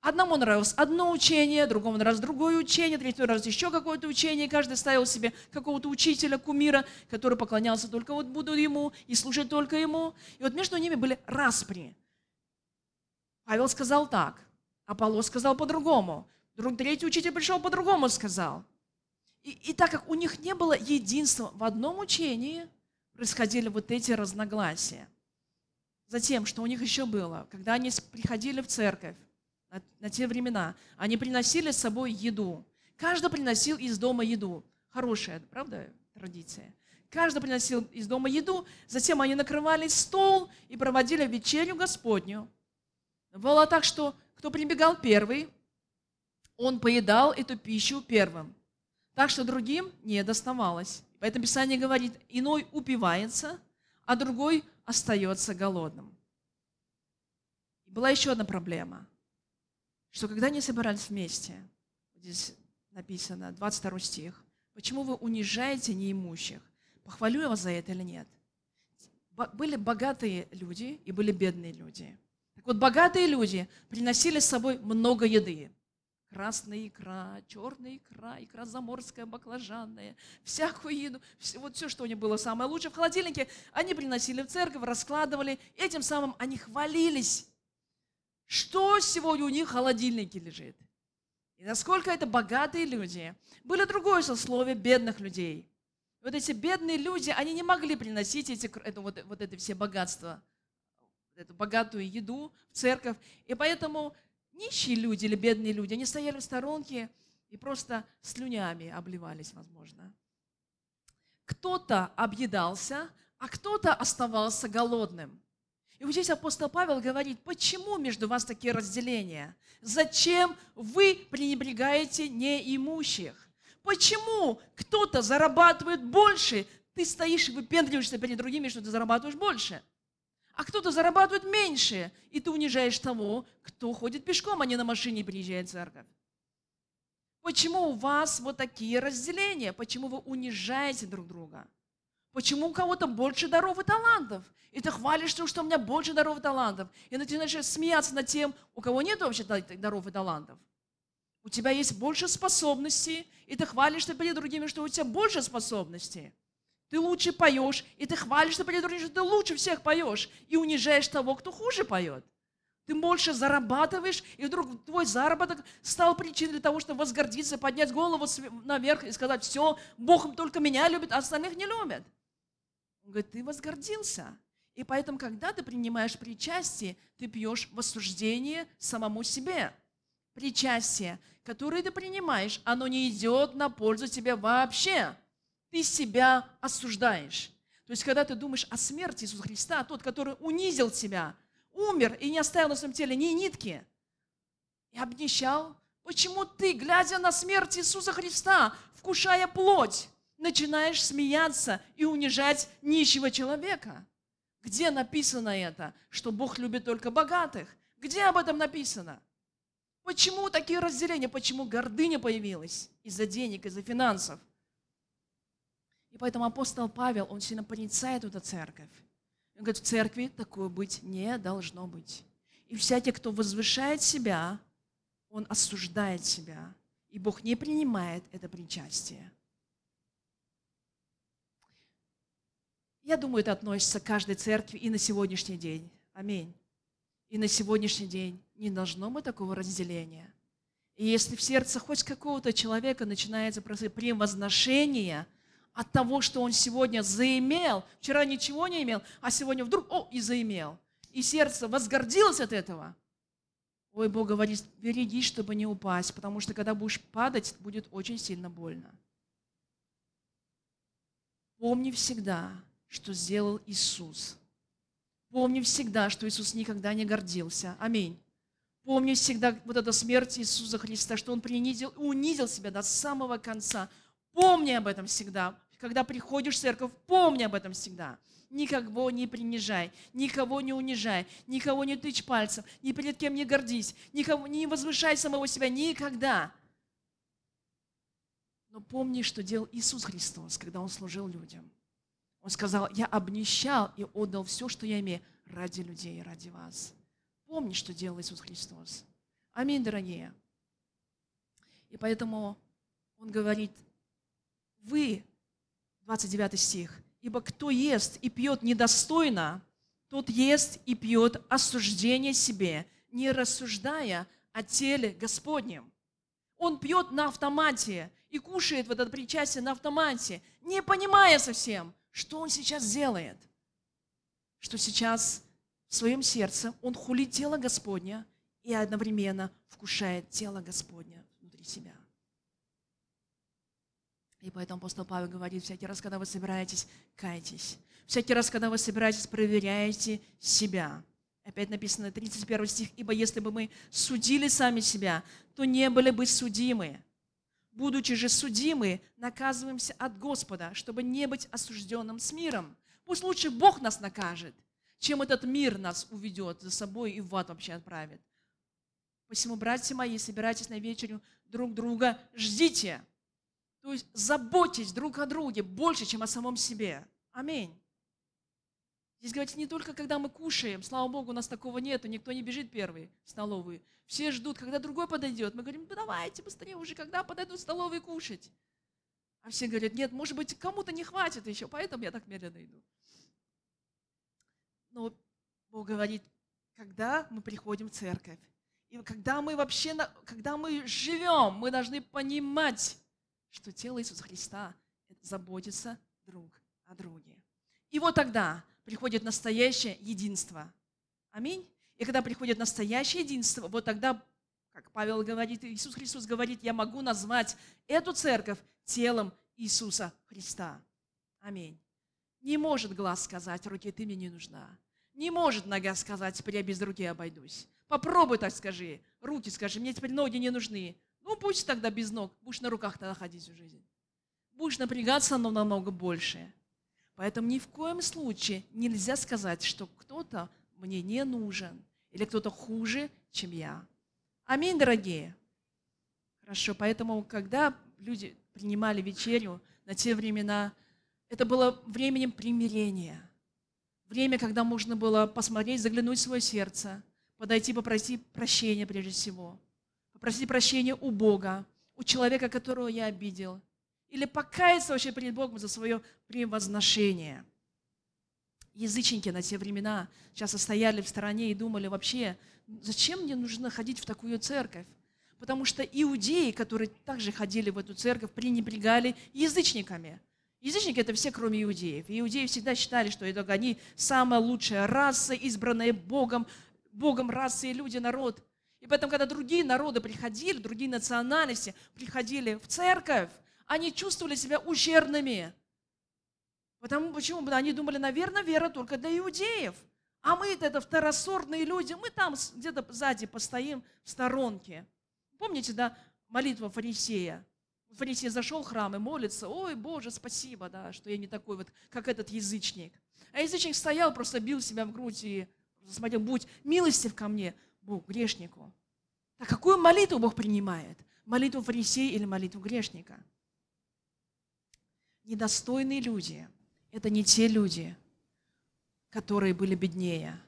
Одному нравилось одно учение, другому нравилось другое учение, третьему нравилось еще какое-то учение. Каждый ставил себе какого-то учителя, кумира, который поклонялся только вот буду ему и слушать только ему. И вот между ними были распри. Павел сказал так, Аполлос сказал по-другому, друг третий учитель пришел по-другому сказал. И, и так как у них не было единства в одном учении, происходили вот эти разногласия. Затем, что у них еще было, когда они приходили в церковь на, на те времена, они приносили с собой еду. Каждый приносил из дома еду. Хорошая, правда, традиция. Каждый приносил из дома еду, затем они накрывали стол и проводили вечерю Господню. Было так, что кто прибегал первый, он поедал эту пищу первым, так что другим не доставалось. Поэтому Писание говорит, иной упивается, а другой остается голодным. была еще одна проблема, что когда они собирались вместе, здесь написано, 22 стих, почему вы унижаете неимущих? Похвалю я вас за это или нет? Были богатые люди и были бедные люди. Так вот, богатые люди приносили с собой много еды. Красная икра, черная икра, икра заморская, баклажанная, всякую еду, все, вот все, что у них было самое лучшее в холодильнике, они приносили в церковь, раскладывали, этим самым они хвалились, что сегодня у них в холодильнике лежит. И насколько это богатые люди. Были другое сословие бедных людей. Вот эти бедные люди, они не могли приносить эти, это, вот, вот это все богатства, эту богатую еду в церковь. И поэтому нищие люди или бедные люди, они стояли в сторонке и просто слюнями обливались, возможно. Кто-то объедался, а кто-то оставался голодным. И вот здесь апостол Павел говорит, почему между вас такие разделения? Зачем вы пренебрегаете неимущих? Почему кто-то зарабатывает больше, ты стоишь и выпендриваешься перед другими, что ты зарабатываешь больше? А кто-то зарабатывает меньше, и ты унижаешь того, кто ходит пешком, а не на машине приезжает в церковь. Почему у вас вот такие разделения? Почему вы унижаете друг друга? Почему у кого-то больше даров и талантов? И ты хвалишься, что у меня больше даров и талантов. И начинаешь смеяться над тем, у кого нет вообще даров и талантов. У тебя есть больше способностей, и ты хвалишься перед другими, что у тебя больше способностей. Ты лучше поешь, и ты хвалишься перед другими, что ты лучше всех поешь, и унижаешь того, кто хуже поет. Ты больше зарабатываешь, и вдруг твой заработок стал причиной для того, чтобы возгордиться, поднять голову наверх и сказать, все, Бог только меня любит, а остальных не любит. Он говорит, ты возгордился. И поэтому, когда ты принимаешь причастие, ты пьешь в осуждение самому себе. Причастие, которое ты принимаешь, оно не идет на пользу тебе вообще ты себя осуждаешь. То есть, когда ты думаешь о смерти Иисуса Христа, тот, который унизил тебя, умер и не оставил на своем теле ни нитки, и обнищал, почему ты, глядя на смерть Иисуса Христа, вкушая плоть, начинаешь смеяться и унижать нищего человека? Где написано это, что Бог любит только богатых? Где об этом написано? Почему такие разделения? Почему гордыня появилась? Из-за денег, из-за финансов. И поэтому апостол Павел, он сильно порицает эту церковь. Он говорит, в церкви такое быть не должно быть. И всякий, кто возвышает себя, он осуждает себя. И Бог не принимает это причастие. Я думаю, это относится к каждой церкви и на сегодняшний день. Аминь. И на сегодняшний день не должно быть такого разделения. И если в сердце хоть какого-то человека начинается превозношение – от того, что он сегодня заимел. Вчера ничего не имел, а сегодня вдруг, о, и заимел. И сердце возгордилось от этого. Ой, Бог говорит, берегись, чтобы не упасть, потому что когда будешь падать, будет очень сильно больно. Помни всегда, что сделал Иисус. Помни всегда, что Иисус никогда не гордился. Аминь. Помни всегда вот эта смерть Иисуса Христа, что Он принизил, унизил себя до самого конца. Помни об этом всегда. Когда приходишь в церковь, помни об этом всегда. Никого не принижай, никого не унижай, никого не тычь пальцем, ни перед кем не гордись, никого не возвышай самого себя никогда. Но помни, что делал Иисус Христос, когда Он служил людям. Он сказал, я обнищал и отдал все, что я имею, ради людей, ради вас. Помни, что делал Иисус Христос. Аминь, дорогие. И поэтому Он говорит, вы, 29 стих, ибо кто ест и пьет недостойно, тот ест и пьет осуждение себе, не рассуждая о теле Господнем. Он пьет на автомате и кушает в этот причастие на автомате, не понимая совсем, что он сейчас делает. Что сейчас в своем сердце он хулит тело Господня и одновременно вкушает тело Господня внутри себя. И поэтому апостол Павел говорит, всякий раз, когда вы собираетесь, кайтесь. Всякий раз, когда вы собираетесь, проверяйте себя. Опять написано 31 стих. «Ибо если бы мы судили сами себя, то не были бы судимы. Будучи же судимы, наказываемся от Господа, чтобы не быть осужденным с миром. Пусть лучше Бог нас накажет, чем этот мир нас уведет за собой и в ад вообще отправит. Посему, братья мои, собирайтесь на вечерю друг друга, ждите. То есть заботьтесь друг о друге больше, чем о самом себе. Аминь. Здесь говорится не только, когда мы кушаем. Слава Богу, у нас такого нету. Никто не бежит первый в столовую. Все ждут, когда другой подойдет. Мы говорим, ну давайте быстрее уже, когда подойдут в столовую кушать. А все говорят, нет, может быть, кому-то не хватит еще, поэтому я так медленно иду. Но Бог говорит, когда мы приходим в церковь, и когда мы вообще, когда мы живем, мы должны понимать, что тело Иисуса Христа заботится друг о друге. И вот тогда приходит настоящее единство. Аминь. И когда приходит настоящее единство, вот тогда, как Павел говорит, Иисус Христос говорит, я могу назвать эту церковь телом Иисуса Христа. Аминь. Не может глаз сказать, руки, ты мне не нужна. Не может нога сказать, теперь я без руки обойдусь. Попробуй так скажи. Руки скажи, мне теперь ноги не нужны. Ну, пусть тогда без ног. Будешь на руках тогда ходить всю жизнь. Будешь напрягаться, но намного больше. Поэтому ни в коем случае нельзя сказать, что кто-то мне не нужен или кто-то хуже, чем я. Аминь, дорогие. Хорошо, поэтому, когда люди принимали вечерю на те времена, это было временем примирения. Время, когда можно было посмотреть, заглянуть в свое сердце, подойти, попросить прощения прежде всего. Попросить прощения у Бога, у человека, которого я обидел. Или покаяться вообще перед Богом за свое превозношение. Язычники на те времена часто стояли в стороне и думали вообще, зачем мне нужно ходить в такую церковь? Потому что иудеи, которые также ходили в эту церковь, пренебрегали язычниками. Язычники – это все, кроме иудеев. Иудеи всегда считали, что это они самая лучшая раса, избранная Богом, Богом расы и люди, народ. И поэтому, когда другие народы приходили, другие национальности приходили в церковь, они чувствовали себя ущербными. Потому почему? Они думали, наверное, вера только для иудеев. А мы это второсортные люди, мы там где-то сзади постоим в сторонке. Помните, да, молитва фарисея? Фарисей зашел в храм и молится, ой, Боже, спасибо, да, что я не такой вот, как этот язычник. А язычник стоял, просто бил себя в грудь и смотрел, будь милостив ко мне, Бог, грешнику. А какую молитву Бог принимает? Молитву фарисея или молитву грешника? Недостойные люди – это не те люди, которые были беднее,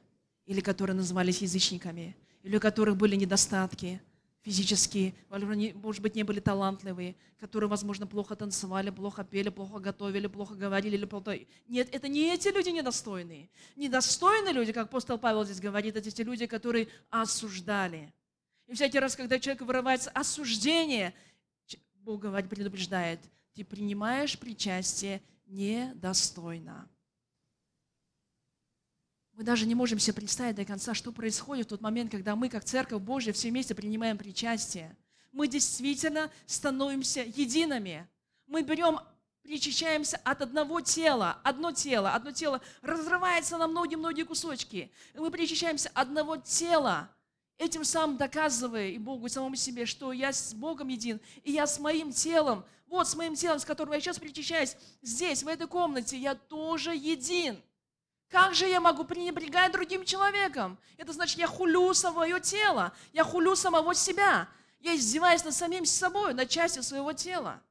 или которые назывались язычниками, или у которых были недостатки – физические, может быть, не были талантливые, которые, возможно, плохо танцевали, плохо пели, плохо готовили, плохо говорили или. Нет, это не эти люди недостойные. Недостойные люди, как апостол Павел здесь говорит, это те люди, которые осуждали. И всякий раз, когда человек вырывается осуждение, Бог говорит, предупреждает, ты принимаешь причастие недостойно. Мы даже не можем себе представить до конца, что происходит в тот момент, когда мы, как Церковь Божья, все вместе принимаем причастие. Мы действительно становимся едиными. Мы берем, причащаемся от одного тела. Одно тело, одно тело разрывается на многие-многие кусочки. И мы причащаемся одного тела. Этим самым доказывая и Богу, и самому себе, что я с Богом един, и я с моим телом, вот с моим телом, с которым я сейчас причащаюсь, здесь, в этой комнате, я тоже един. Как же я могу пренебрегать другим человеком? Это значит, я хулю свое тело, я хулю самого себя. Я издеваюсь над самим собой, над частью своего тела.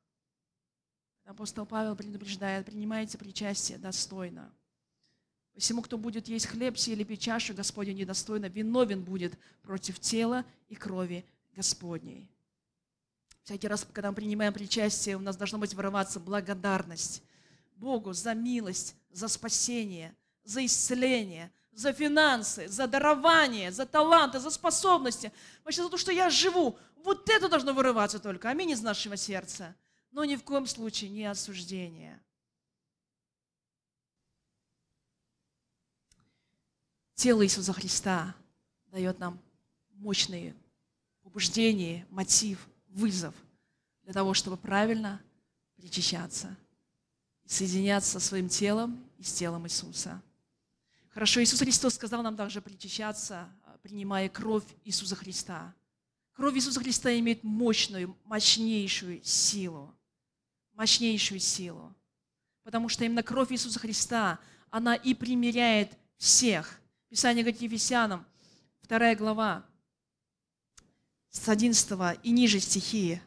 Апостол Павел предупреждает, принимайте причастие достойно. Всему, кто будет есть хлеб сей или пить чашу Господня недостойно, виновен будет против тела и крови Господней. Всякий раз, когда мы принимаем причастие, у нас должна быть вырываться благодарность Богу за милость, за спасение – за исцеление, за финансы, за дарование, за таланты, за способности. Вообще за то, что я живу. Вот это должно вырываться только. Аминь из нашего сердца. Но ни в коем случае не осуждение. Тело Иисуса Христа дает нам мощные побуждения, мотив, вызов для того, чтобы правильно причащаться, соединяться со своим телом и с телом Иисуса. Хорошо, Иисус Христос сказал нам также причащаться, а, принимая кровь Иисуса Христа. Кровь Иисуса Христа имеет мощную, мощнейшую силу. Мощнейшую силу. Потому что именно кровь Иисуса Христа, она и примиряет всех. Писание говорит Ефесянам, 2 глава, с 11 и ниже стихи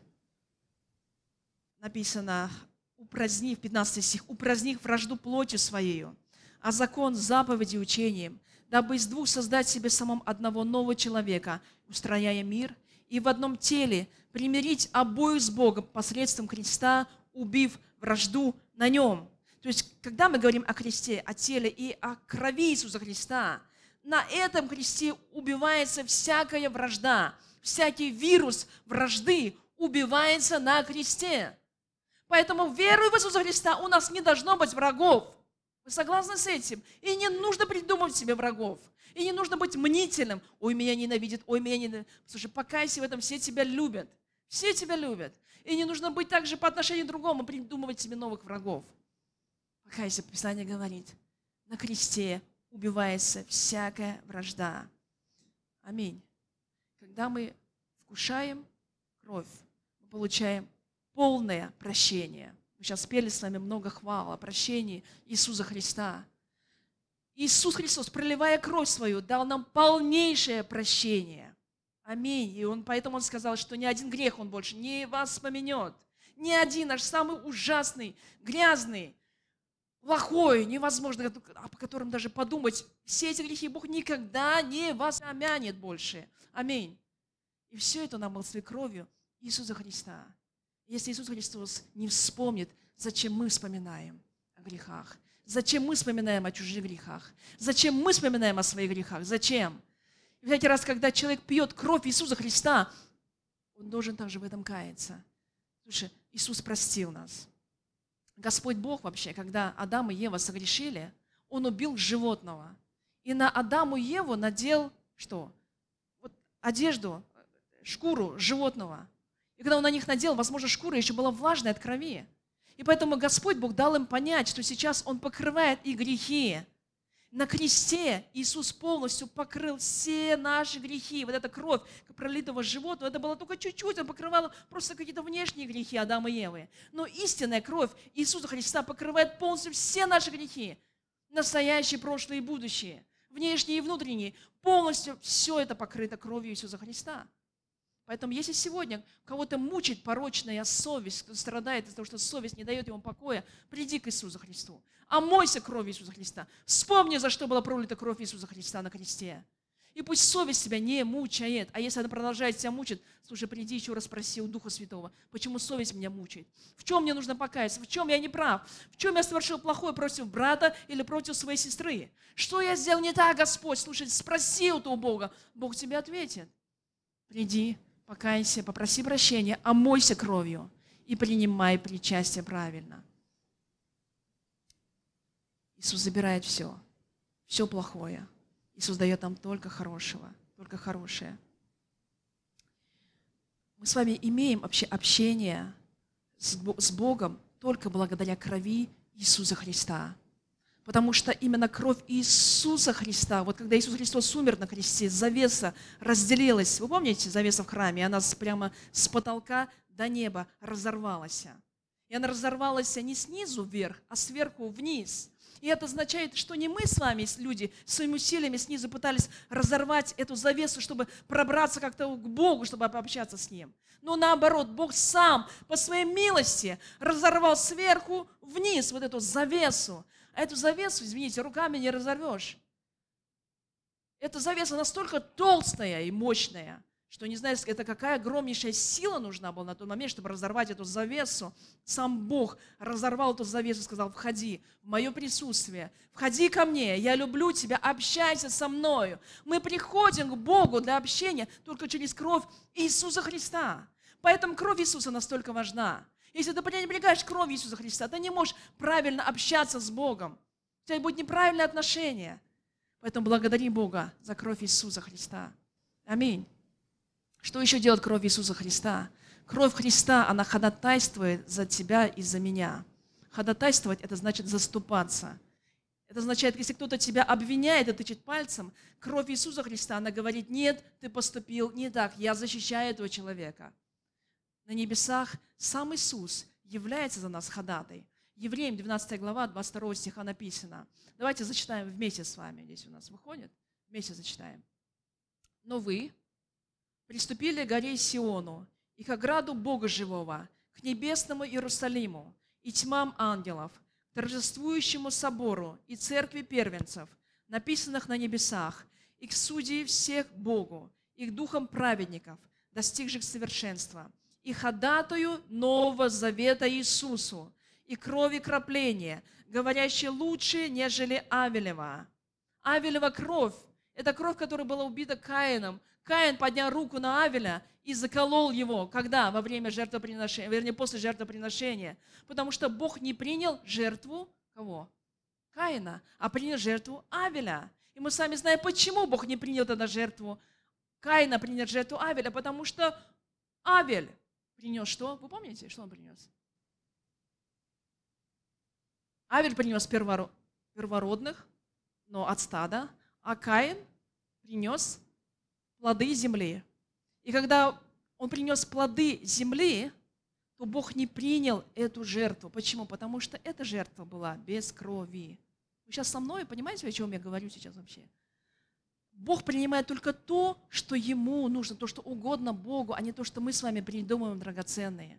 написано, упразднив, 15 стих, упразднив вражду плотью своею, а закон заповеди учением, дабы из двух создать себе самом одного нового человека, устрояя мир, и в одном теле примирить обоих с Богом посредством креста, убив вражду на нем. То есть, когда мы говорим о кресте, о теле и о крови Иисуса Христа, на этом кресте убивается всякая вражда, всякий вирус вражды убивается на кресте. Поэтому, веруя в Иисуса Христа, у нас не должно быть врагов. Вы согласны с этим? И не нужно придумывать себе врагов. И не нужно быть мнительным. Ой, меня ненавидит, ой, меня ненавидит. Слушай, покайся в этом, все тебя любят. Все тебя любят. И не нужно быть также по отношению к другому, придумывать себе новых врагов. Покайся, Писание говорит, на кресте убивается всякая вражда. Аминь. Когда мы вкушаем кровь, мы получаем полное прощение. Сейчас пели с вами много хвал о прощении Иисуса Христа. Иисус Христос, проливая кровь свою, дал нам полнейшее прощение. Аминь. И он, поэтому он сказал, что ни один грех он больше не вас вспоминет. Ни один, аж самый ужасный, грязный, плохой, невозможно, о котором даже подумать. Все эти грехи Бог никогда не вас омянет больше. Аминь. И все это нам своей кровью Иисуса Христа. Если Иисус Христос не вспомнит, зачем мы вспоминаем о грехах? Зачем мы вспоминаем о чужих грехах? Зачем мы вспоминаем о своих грехах? Зачем? И всякий раз, когда человек пьет кровь Иисуса Христа, он должен также в этом каяться. Слушай, Иисус простил нас. Господь Бог вообще, когда Адам и Ева согрешили, Он убил животного. И на Адаму и Еву надел что? Вот одежду, шкуру животного. И когда он на них надел, возможно, шкура еще была влажной от крови. И поэтому Господь Бог дал им понять, что сейчас Он покрывает их грехи. На кресте Иисус полностью покрыл все наши грехи. Вот эта кровь пролитого животного, это было только чуть-чуть, он покрывал просто какие-то внешние грехи Адама и Евы. Но истинная кровь Иисуса Христа покрывает полностью все наши грехи. Настоящие, прошлые и будущие. Внешние и внутренние. Полностью все это покрыто кровью Иисуса Христа. Поэтому если сегодня кого-то мучит порочная совесть, кто страдает из-за того, что совесть не дает ему покоя, приди к Иисусу Христу. Омойся кровью Иисуса Христа. Вспомни, за что была пролита кровь Иисуса Христа на кресте. И пусть совесть тебя не мучает. А если она продолжает тебя мучить, слушай, приди еще раз спроси у Духа Святого, почему совесть меня мучает? В чем мне нужно покаяться? В чем я не прав? В чем я совершил плохое против брата или против своей сестры? Что я сделал не так, Господь? Слушай, спроси у того Бога. Бог тебе ответит. Приди, покайся, попроси прощения, омойся кровью и принимай причастие правильно. Иисус забирает все, все плохое. Иисус дает нам только хорошего, только хорошее. Мы с вами имеем вообще общение с Богом только благодаря крови Иисуса Христа. Потому что именно кровь Иисуса Христа, вот когда Иисус Христос умер на кресте, завеса разделилась. Вы помните завеса в храме? Она прямо с потолка до неба разорвалась. И она разорвалась не снизу вверх, а сверху вниз. И это означает, что не мы с вами, люди, своими усилиями снизу пытались разорвать эту завесу, чтобы пробраться как-то к Богу, чтобы пообщаться с Ним. Но наоборот, Бог сам по своей милости разорвал сверху вниз вот эту завесу. А эту завесу, извините, руками не разорвешь. Эта завеса настолько толстая и мощная, что не знаю, это какая огромнейшая сила нужна была на тот момент, чтобы разорвать эту завесу. Сам Бог разорвал эту завесу сказал, входи в мое присутствие, входи ко мне, я люблю тебя, общайся со мною. Мы приходим к Богу для общения только через кровь Иисуса Христа. Поэтому кровь Иисуса настолько важна. Если ты пренебрегаешь кровь Иисуса Христа, ты не можешь правильно общаться с Богом. У тебя будет неправильное отношение. Поэтому благодари Бога за кровь Иисуса Христа. Аминь. Что еще делает кровь Иисуса Христа? Кровь Христа, она ходатайствует за тебя и за меня. Ходатайствовать – это значит заступаться. Это означает, если кто-то тебя обвиняет и тычет пальцем, кровь Иисуса Христа, она говорит, нет, ты поступил не так, я защищаю этого человека. На небесах сам Иисус является за нас ходатай. Евреям 12 глава, 22 стиха написано. Давайте зачитаем вместе с вами. Здесь у нас выходит. Вместе зачитаем. Но вы приступили к горе Сиону и к ограду Бога Живого, к небесному Иерусалиму и тьмам ангелов, к торжествующему собору и церкви первенцев, написанных на небесах, и к судьи всех Богу, и к духам праведников, достигших совершенства, и ходатую Нового Завета Иисусу, и крови кропления, говорящей лучше, нежели Авелева. Авелева кровь – это кровь, которая была убита Каином. Каин поднял руку на Авеля и заколол его. Когда? Во время жертвоприношения, вернее, после жертвоприношения. Потому что Бог не принял жертву кого? Каина, а принял жертву Авеля. И мы сами знаем, почему Бог не принял тогда жертву Каина, принял жертву Авеля. Потому что Авель принес что? Вы помните, что он принес? Авель принес первородных, но от стада, а Каин принес плоды земли. И когда он принес плоды земли, то Бог не принял эту жертву. Почему? Потому что эта жертва была без крови. Вы сейчас со мной понимаете, о чем я говорю сейчас вообще? Бог принимает только то, что Ему нужно, то, что угодно Богу, а не то, что мы с вами придумываем драгоценные.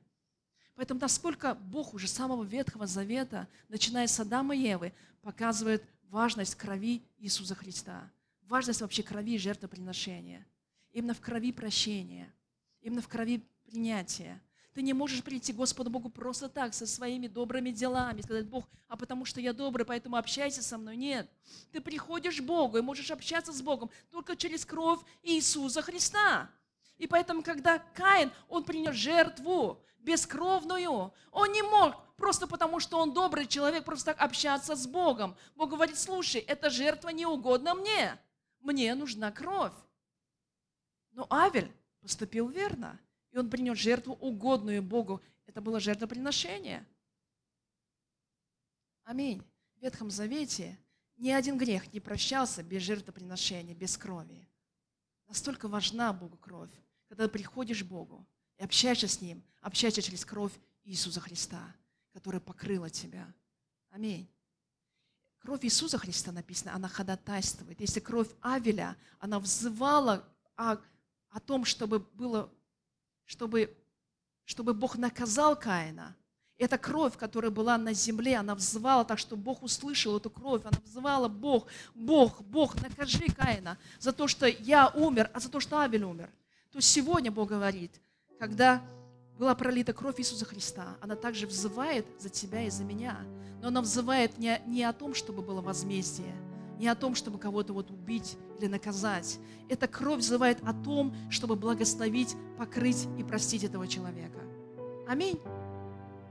Поэтому насколько Бог уже с самого Ветхого Завета, начиная с Адама и Евы, показывает важность крови Иисуса Христа, важность вообще крови жертвоприношения, именно в крови прощения, именно в крови принятия. Ты не можешь прийти к Господу Богу просто так, со своими добрыми делами, сказать, Бог, а потому что я добрый, поэтому общайся со мной. Нет. Ты приходишь к Богу и можешь общаться с Богом только через кровь Иисуса Христа. И поэтому, когда Каин, он принес жертву, бескровную. Он не мог, просто потому что он добрый человек, просто так общаться с Богом. Бог говорит, слушай, эта жертва не угодна мне. Мне нужна кровь. Но Авель поступил верно. И он принес жертву угодную Богу. Это было жертвоприношение. Аминь. В Ветхом Завете ни один грех не прощался без жертвоприношения, без крови. Настолько важна Богу кровь, когда ты приходишь к Богу и общаешься с Ним, общаешься через кровь Иисуса Христа, которая покрыла тебя. Аминь. Кровь Иисуса Христа написано, она ходатайствует. Если кровь Авеля, она взывала о, о том, чтобы было, чтобы, чтобы Бог наказал Каина. Эта кровь, которая была на земле, она взывала так, что Бог услышал эту кровь. Она взывала, Бог, Бог, Бог, накажи Каина за то, что я умер, а за то, что Авель умер. То сегодня Бог говорит, когда была пролита кровь Иисуса Христа, она также взывает за тебя и за меня. Но она взывает не, не о том, чтобы было возмездие, не о том, чтобы кого-то вот убить или наказать. Эта кровь взывает о том, чтобы благословить, покрыть и простить этого человека. Аминь.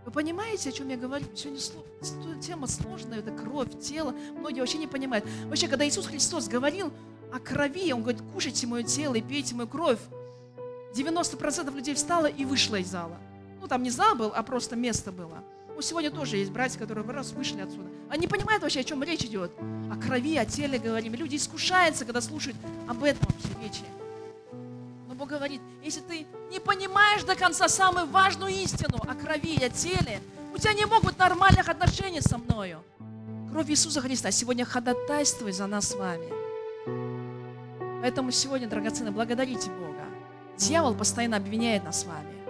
Вы понимаете, о чем я говорю? Сегодня тема сложная, это кровь, тело. Многие вообще не понимают. Вообще, когда Иисус Христос говорил о крови, Он говорит, кушайте мое тело и пейте мою кровь. 90% людей встало и вышло из зала. Ну, там не зал был, а просто место было. Ну, сегодня тоже есть братья, которые раз вышли отсюда. Они понимают вообще, о чем речь идет. О крови, о теле говорим. Люди искушаются, когда слушают об этом вообще речи. Но Бог говорит, если ты не понимаешь до конца самую важную истину о крови и о теле, у тебя не могут нормальных отношений со мною. Кровь Иисуса Христа сегодня ходатайствует за нас с вами. Поэтому сегодня, драгоценные, благодарите Бога. Дьявол постоянно обвиняет нас с вами.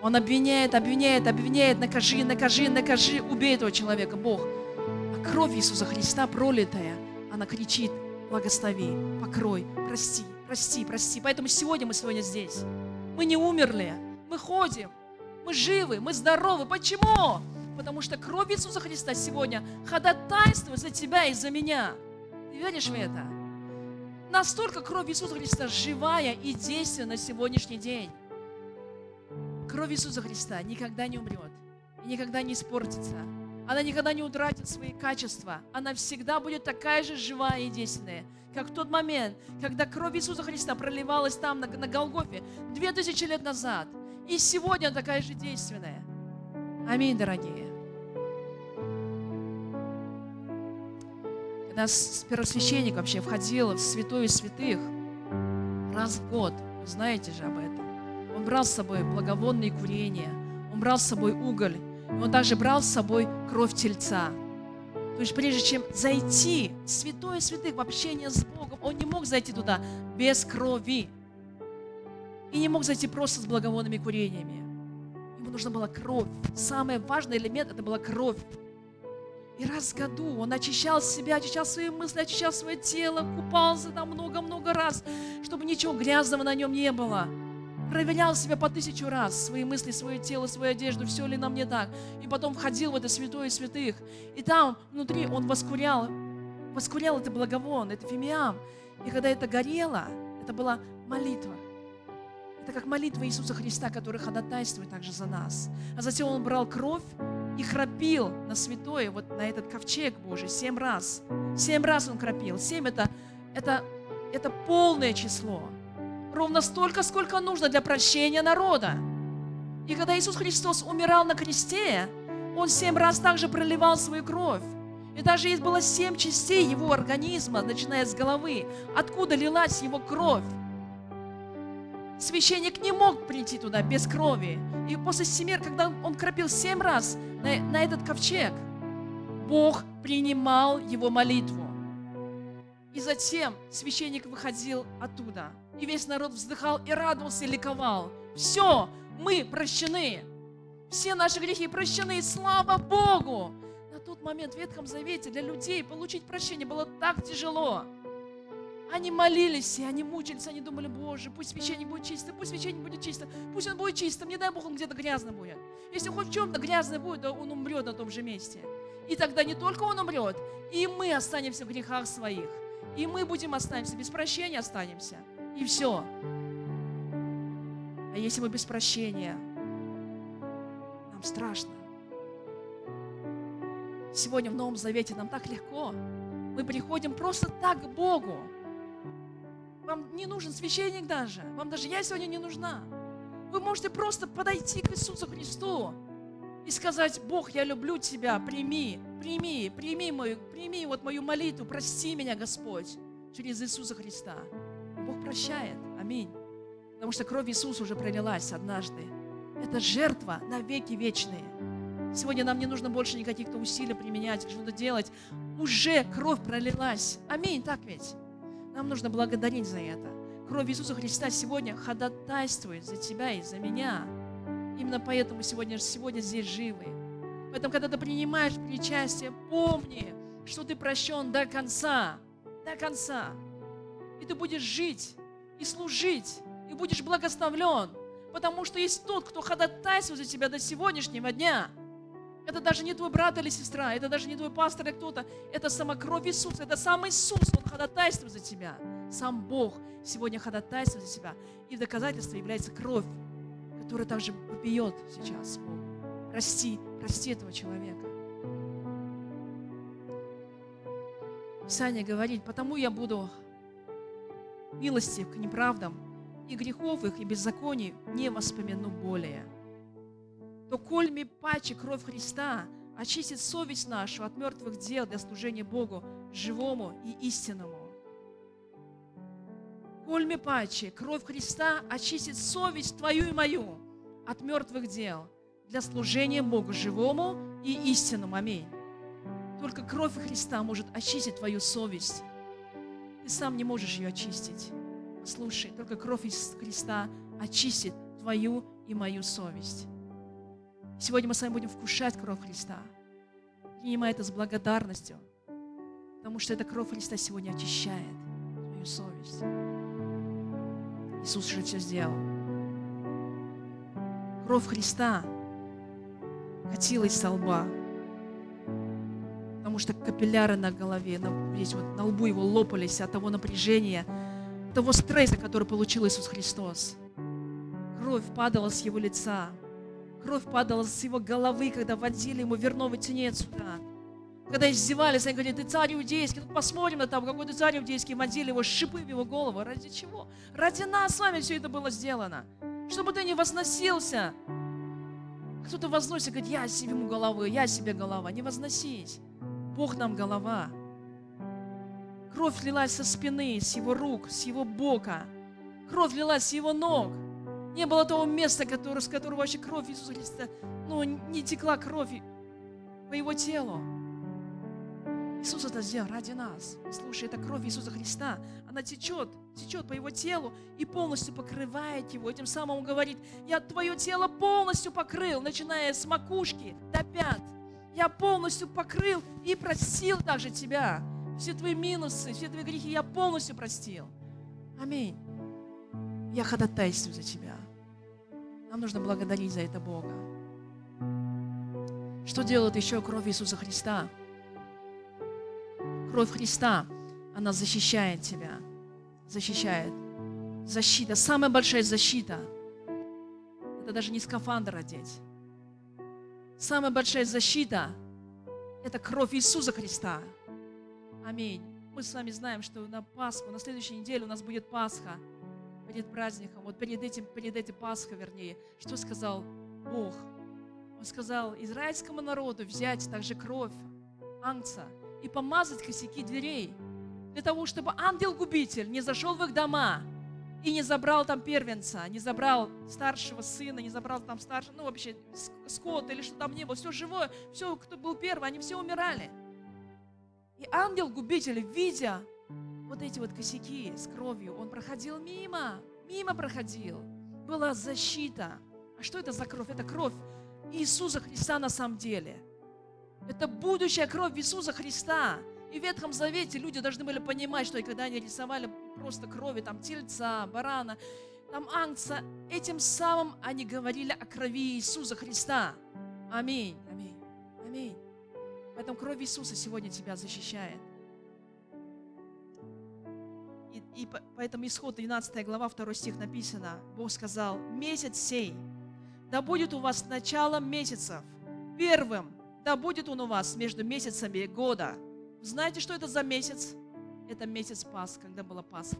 Он обвиняет, обвиняет, обвиняет, накажи, накажи, накажи, убей этого человека, Бог. А кровь Иисуса Христа пролитая, она кричит, благослови, покрой, прости, прости, прости. Поэтому сегодня мы сегодня здесь. Мы не умерли, мы ходим, мы живы, мы здоровы. Почему? Потому что кровь Иисуса Христа сегодня ходатайствует за тебя и за меня. Ты веришь в это? Настолько кровь Иисуса Христа живая и действенна на сегодняшний день. Кровь Иисуса Христа никогда не умрет и никогда не испортится. Она никогда не утратит свои качества. Она всегда будет такая же живая и действенная, как в тот момент, когда кровь Иисуса Христа проливалась там, на, на Голгофе, две тысячи лет назад. И сегодня она такая же действенная. Аминь, дорогие. Когда первосвященник вообще входил в святую святых, раз в год, знаете же об этом, он брал с собой благовонные курения, он брал с собой уголь, и он также брал с собой кровь тельца. То есть прежде чем зайти в святое святых, в общение с Богом, он не мог зайти туда без крови. И не мог зайти просто с благовонными курениями. Ему нужна была кровь. Самый важный элемент – это была кровь. И раз в году он очищал себя, очищал свои мысли, очищал свое тело, купался там много-много раз, чтобы ничего грязного на нем не было. Проверял себя по тысячу раз, свои мысли, свое тело, свою одежду, все ли нам не так. И потом входил в это святое святых. И там внутри он воскурял, воскурял это благовон, это фимиам. И когда это горело, это была молитва. Это как молитва Иисуса Христа, который ходатайствует также за нас. А затем он брал кровь и храпил на святое, вот на этот ковчег Божий, семь раз. Семь раз он храпил. Семь это, это, это полное число. Ровно столько, сколько нужно для прощения народа. И когда Иисус Христос умирал на кресте, Он семь раз также проливал свою кровь. И даже есть было семь частей его организма, начиная с головы, откуда лилась его кровь. Священник не мог прийти туда без крови. И после семер, когда он кропил семь раз на, на этот ковчег, Бог принимал его молитву. И затем священник выходил оттуда. И весь народ вздыхал и радовался, и ликовал. Все, мы прощены. Все наши грехи прощены. Слава Богу! На тот момент в Ветхом Завете для людей получить прощение было так тяжело. Они молились, и они мучились, они думали, Боже, пусть священник будет чисто, пусть священник будет чисто, пусть он будет чистым, не дай Бог, он где-то грязно будет. Если хоть в чем-то грязно будет, то он умрет на том же месте. И тогда не только он умрет, и мы останемся в грехах своих. И мы будем останемся, без прощения останемся. И все. А если мы без прощения, нам страшно. Сегодня в Новом Завете нам так легко. Мы приходим просто так к Богу. Вам не нужен священник даже. Вам даже я сегодня не нужна. Вы можете просто подойти к Иисусу Христу и сказать, Бог, я люблю Тебя, прими, прими, прими мою, прими вот мою молитву, прости меня, Господь, через Иисуса Христа. Бог прощает. Аминь. Потому что кровь Иисуса уже пролилась однажды. Это жертва на веки вечные. Сегодня нам не нужно больше никаких усилий применять, что-то делать. Уже кровь пролилась. Аминь, так ведь? Нам нужно благодарить за это. Кровь Иисуса Христа сегодня ходатайствует за тебя и за меня. Именно поэтому сегодня, сегодня здесь живы. Поэтому, когда ты принимаешь причастие, помни, что ты прощен до конца. До конца. И ты будешь жить и служить, и будешь благословлен. Потому что есть тот, кто ходатайствует за тебя до сегодняшнего дня – это даже не твой брат или сестра, это даже не твой пастор или кто-то. Это сама кровь Иисуса, это сам Иисус, Он ходатайствует за тебя. Сам Бог сегодня ходатайствует за тебя. И доказательство является кровь, которая также попьет сейчас Бог. Прости, прости этого человека. Писание говорит, потому я буду милостив к неправдам, и грехов их, и беззаконий не воспомяну более то кольми паче кровь Христа очистит совесть нашу от мертвых дел для служения Богу, живому и истинному. Кольми паче кровь Христа очистит совесть твою и мою от мертвых дел для служения Богу, живому и истинному. Аминь. Только кровь Христа может очистить твою совесть. Ты сам не можешь ее очистить. Слушай, только кровь Христа очистит твою и мою совесть. Сегодня мы с вами будем вкушать кровь Христа. Принимай это с благодарностью, потому что эта кровь Христа сегодня очищает твою совесть. Иисус уже все сделал. Кровь Христа катилась со лба, потому что капилляры на голове, на, здесь вот на лбу его лопались от того напряжения, того стресса, который получил Иисус Христос. Кровь падала с его лица, Кровь падала с его головы, когда водили ему верновый тенец сюда. Когда издевались, они говорили, ты царь иудейский, ну посмотрим на того, какой ты царь иудейский, водили его шипы в его голову. Ради чего? Ради нас с вами все это было сделано. Чтобы ты не возносился. Кто-то возносит, говорит, я себе ему головы, я себе голова. Не возносись. Бог нам голова. Кровь лилась со спины, с его рук, с его бока. Кровь лилась с его ног. Не было того места, который, с которого вообще кровь Иисуса Христа, ну, не текла кровь по его телу. Иисус это сделал ради нас. Слушай, это кровь Иисуса Христа. Она течет, течет по его телу и полностью покрывает его. И тем самым он говорит, я твое тело полностью покрыл, начиная с макушки до пят. Я полностью покрыл и простил также тебя. Все твои минусы, все твои грехи я полностью простил. Аминь. Я ходатайствую за тебя. Нам нужно благодарить за это Бога. Что делает еще кровь Иисуса Христа? Кровь Христа, она защищает тебя. Защищает. Защита, самая большая защита. Это даже не скафандр одеть. Самая большая защита – это кровь Иисуса Христа. Аминь. Мы с вами знаем, что на Пасху, на следующей неделе у нас будет Пасха перед праздником, вот перед этим, перед этим Пасхой, вернее, что сказал Бог? Он сказал израильскому народу взять также кровь ангца и помазать косяки дверей, для того, чтобы ангел-губитель не зашел в их дома и не забрал там первенца, не забрал старшего сына, не забрал там старшего, ну вообще скот или что там не было, все живое, все, кто был первый, они все умирали. И ангел-губитель, видя вот эти вот косяки с кровью, он проходил мимо, мимо проходил. Была защита. А что это за кровь? Это кровь Иисуса Христа на самом деле. Это будущая кровь Иисуса Христа. И в Ветхом Завете люди должны были понимать, что когда они рисовали просто крови, там, тельца, барана, там, ангца, этим самым они говорили о крови Иисуса Христа. Аминь, аминь, аминь. Поэтому кровь Иисуса сегодня тебя защищает. И, и поэтому исход 12 глава, 2 стих написано, Бог сказал, месяц сей, да будет у вас началом месяцев, первым, да будет он у вас между месяцами года. Знаете, что это за месяц? Это месяц Пасхи, когда была Пасха.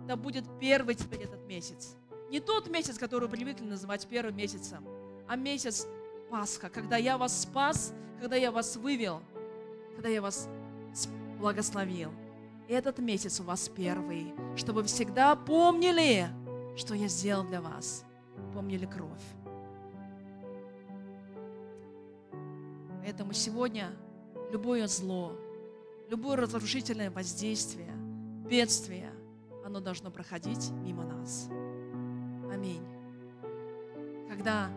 Да будет первый теперь этот месяц. Не тот месяц, который привыкли называть первым месяцем, а месяц Пасха, когда я вас спас, когда я вас вывел, когда я вас благословил. Этот месяц у вас первый, чтобы всегда помнили, что я сделал для вас. Помнили кровь. Поэтому сегодня любое зло, любое разрушительное воздействие, бедствие, оно должно проходить мимо нас. Аминь. Когда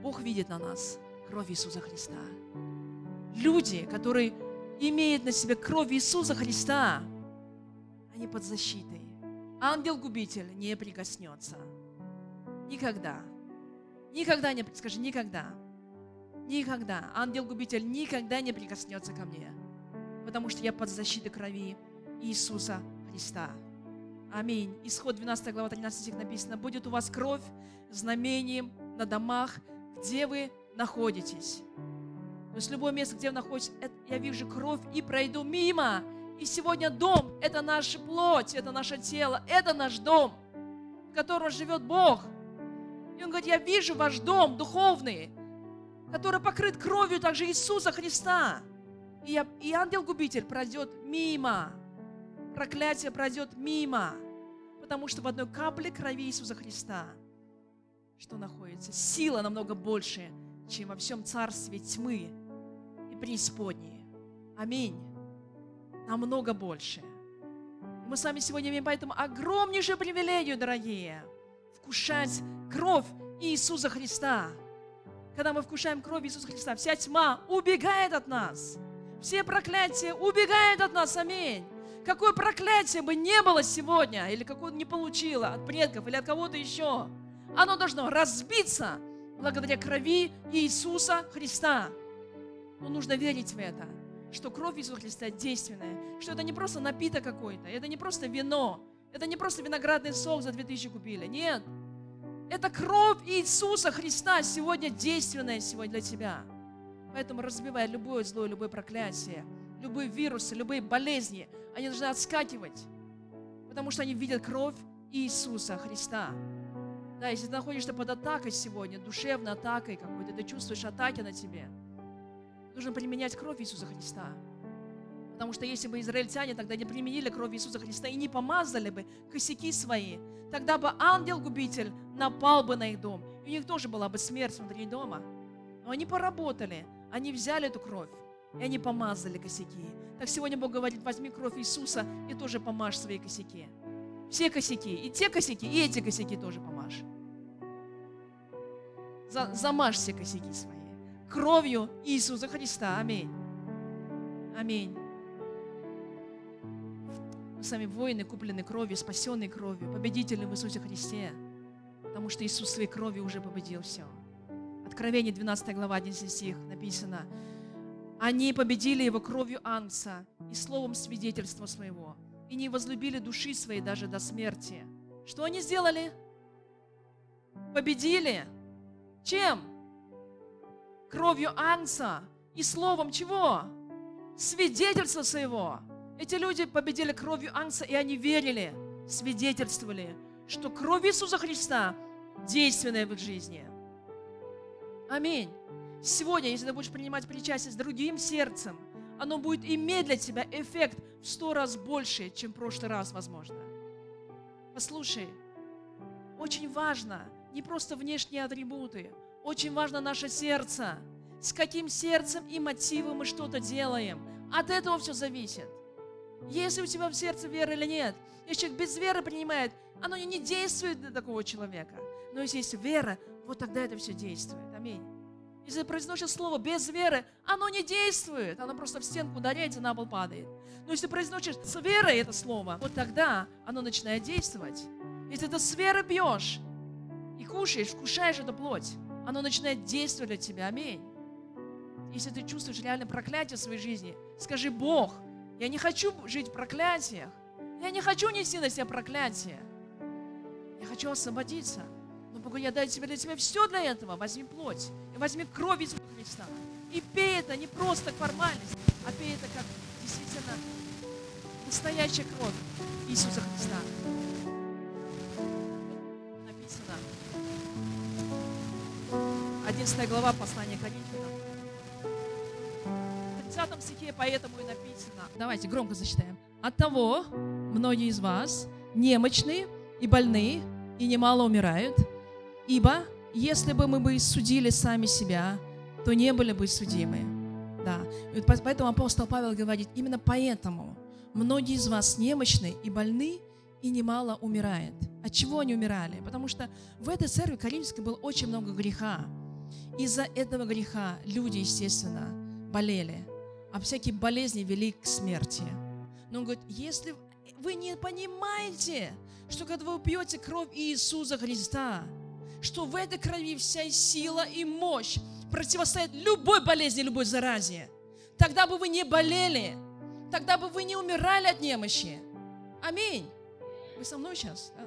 Бог видит на нас кровь Иисуса Христа, люди, которые имеют на себе кровь Иисуса Христа, они под защитой. Ангел-губитель не прикоснется. Никогда. Никогда не, скажи, никогда. Никогда. Ангел-губитель никогда не прикоснется ко мне. Потому что я под защитой крови Иисуса Христа. Аминь. Исход 12 глава 13 стих написано. Будет у вас кровь знамением на домах, где вы находитесь. То есть любое место, где вы находитесь, я вижу кровь и пройду мимо. И сегодня дом – это наша плоть, это наше тело, это наш дом, в котором живет Бог. И Он говорит, я вижу ваш дом духовный, который покрыт кровью также Иисуса Христа. И, я, и ангел-губитель пройдет мимо. Проклятие пройдет мимо. Потому что в одной капле крови Иисуса Христа, что находится, сила намного больше, чем во всем царстве тьмы и преисподней. Аминь. Намного больше. Мы с вами сегодня имеем поэтому огромнейшую привилегию, дорогие, вкушать кровь Иисуса Христа – когда мы вкушаем кровь Иисуса Христа, вся тьма убегает от нас. Все проклятия убегают от нас. Аминь. Какое проклятие бы не было сегодня, или какое не получило от предков, или от кого-то еще, оно должно разбиться благодаря крови Иисуса Христа. Но нужно верить в это, что кровь Иисуса Христа действенная, что это не просто напиток какой-то, это не просто вино, это не просто виноградный сок за 2000 купили. Нет, это кровь Иисуса Христа сегодня действенная сегодня для тебя. Поэтому разбивай любое зло, любое проклятие, любые вирусы, любые болезни, они должны отскакивать, потому что они видят кровь Иисуса Христа. Да, если ты находишься под атакой сегодня, душевной атакой какой-то, ты чувствуешь атаки на тебе, нужно применять кровь Иисуса Христа. Потому что если бы израильтяне тогда не применили кровь Иисуса Христа и не помазали бы косяки свои, тогда бы ангел-губитель напал бы на их дом. И у них тоже была бы смерть внутри дома. Но они поработали, они взяли эту кровь, и они помазали косяки. Так сегодня Бог говорит, возьми кровь Иисуса и тоже помажь свои косяки. Все косяки, и те косяки, и эти косяки тоже помажь. За, замажь все косяки свои. Кровью Иисуса Христа. Аминь. Аминь. Мы сами воины, куплены кровью, спасенные кровью, победители в Иисусе Христе. Потому что Иисус своей кровью уже победил все. Откровение 12 глава, 11 стих написано. Они победили его кровью ангса и словом свидетельства своего, и не возлюбили души своей даже до смерти. Что они сделали? Победили. Чем? Кровью ангса и словом чего? Свидетельства своего. Эти люди победили кровью ангса, и они верили, свидетельствовали, что кровь Иисуса Христа действенная в их жизни. Аминь. Сегодня, если ты будешь принимать причастие с другим сердцем, оно будет иметь для тебя эффект в сто раз больше, чем в прошлый раз, возможно. Послушай, очень важно не просто внешние атрибуты, очень важно наше сердце. С каким сердцем и мотивом мы что-то делаем. От этого все зависит. Если у тебя в сердце вера или нет. Если человек без веры принимает, оно не действует для такого человека. Но если есть вера, вот тогда это все действует. Аминь. Если произносишь слово без веры, оно не действует. Оно просто в стенку ударяется, на пол падает. Но если произносишь с верой это слово, вот тогда оно начинает действовать. Если ты с веры бьешь и кушаешь, вкушаешь эту плоть, оно начинает действовать для тебя. Аминь. Если ты чувствуешь реально проклятие в своей жизни, скажи, Бог, я не хочу жить в проклятиях. Я не хочу нести на себя проклятие. Я хочу освободиться. Но Богу, я даю тебе для тебя все для этого. Возьми плоть и возьми кровь Иисуса Христа. И пей это не просто формальность, а пей это как действительно настоящая кровь Иисуса Христа. Написано. 11 глава послания Коринфянам. В 30 стихе поэтому и написано. Давайте громко зачитаем. От того многие из вас немощны и больны, и немало умирают. Ибо если бы мы бы судили сами себя, то не были бы судимы. Да. Поэтому апостол Павел говорит, именно поэтому многие из вас немощны и больны, и немало умирает. От чего они умирали? Потому что в этой церкви Каримской было очень много греха. Из-за этого греха люди, естественно, болели, а всякие болезни вели к смерти. Но он говорит, если вы не понимаете, что когда вы пьете кровь Иисуса Христа, что в этой крови вся сила и мощь противостоит любой болезни, любой заразе. Тогда бы вы не болели, тогда бы вы не умирали от немощи. Аминь. Вы со мной сейчас? Да?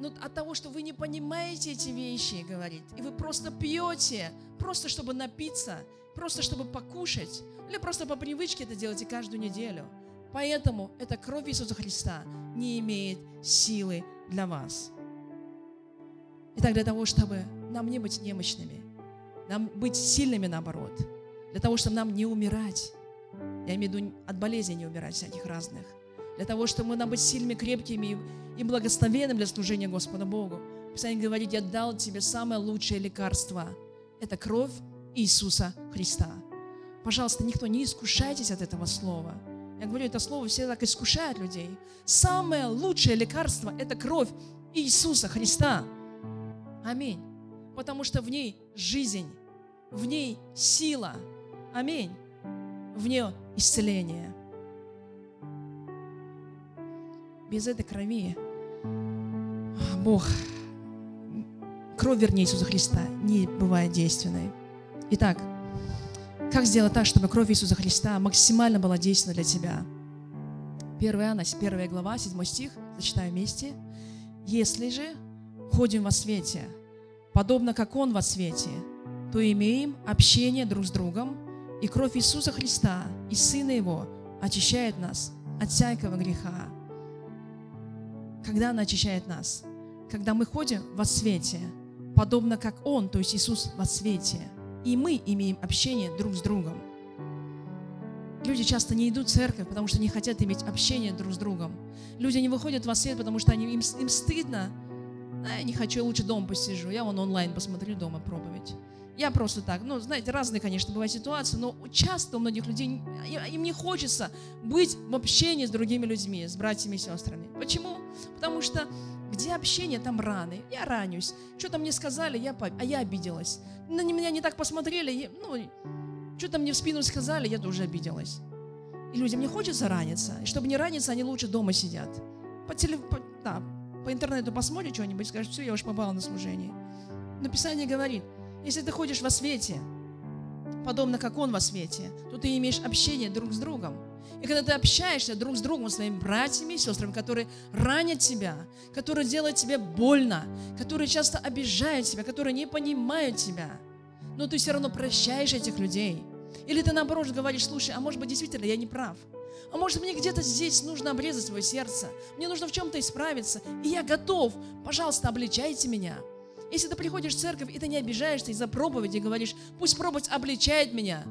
Но от того, что вы не понимаете эти вещи, говорит, и вы просто пьете, просто чтобы напиться, просто чтобы покушать, или просто по привычке это делаете каждую неделю. Поэтому эта кровь Иисуса Христа не имеет силы для вас. Итак, для того, чтобы нам не быть немощными, нам быть сильными наоборот, для того, чтобы нам не умирать, я имею в виду от болезней не умирать всяких разных, для того, чтобы мы нам быть сильными, крепкими и благословенными для служения Господу Богу. Писание говорит, я дал тебе самое лучшее лекарство. Это кровь Иисуса Христа. Пожалуйста, никто не искушайтесь от этого слова. Я говорю, это слово все так искушает людей. Самое лучшее лекарство – это кровь Иисуса Христа. Аминь. Потому что в ней жизнь, в ней сила. Аминь. В ней исцеление. Без этой крови Бог, кровь, вернее, Иисуса Христа не бывает действенной. Итак, как сделать так, чтобы кровь Иисуса Христа максимально была действенна для тебя? 1 Иоанна, 1 глава, 7 стих, зачитаю вместе. «Если же ходим во свете, подобно как Он во свете, то имеем общение друг с другом, и кровь Иисуса Христа и Сына Его очищает нас от всякого греха. Когда она очищает нас? Когда мы ходим во свете, подобно как Он, то есть Иисус во свете, и мы имеем общение друг с другом. Люди часто не идут в церковь, потому что не хотят иметь общение друг с другом. Люди не выходят во свет, потому что они, им, им стыдно. А я не хочу, я лучше дома посижу. Я вон онлайн посмотрю дома проповедь. Я просто так, ну, знаете, разные, конечно, бывают ситуации, но часто у многих людей, им не хочется быть в общении с другими людьми, с братьями и сестрами. Почему? Потому что где общение, там раны. Я ранюсь. Что-то мне сказали, я, а я обиделась. На меня не так посмотрели, ну, что-то мне в спину сказали, я тоже обиделась. И людям не хочется раниться. И чтобы не раниться, они лучше дома сидят. По, теле, по, да, по интернету посмотрят что-нибудь, скажут, все, я уж попала на служение. Но Писание говорит, если ты ходишь во свете, подобно как Он во свете, то ты имеешь общение друг с другом. И когда ты общаешься друг с другом, своими братьями и сестрами, которые ранят тебя, которые делают тебе больно, которые часто обижают тебя, которые не понимают тебя, но ты все равно прощаешь этих людей. Или ты наоборот говоришь, слушай, а может быть действительно я не прав. А может мне где-то здесь нужно обрезать свое сердце. Мне нужно в чем-то исправиться. И я готов. Пожалуйста, обличайте меня. Если ты приходишь в церковь, и ты не обижаешься из-за проповеди, говоришь, пусть проповедь обличает меня.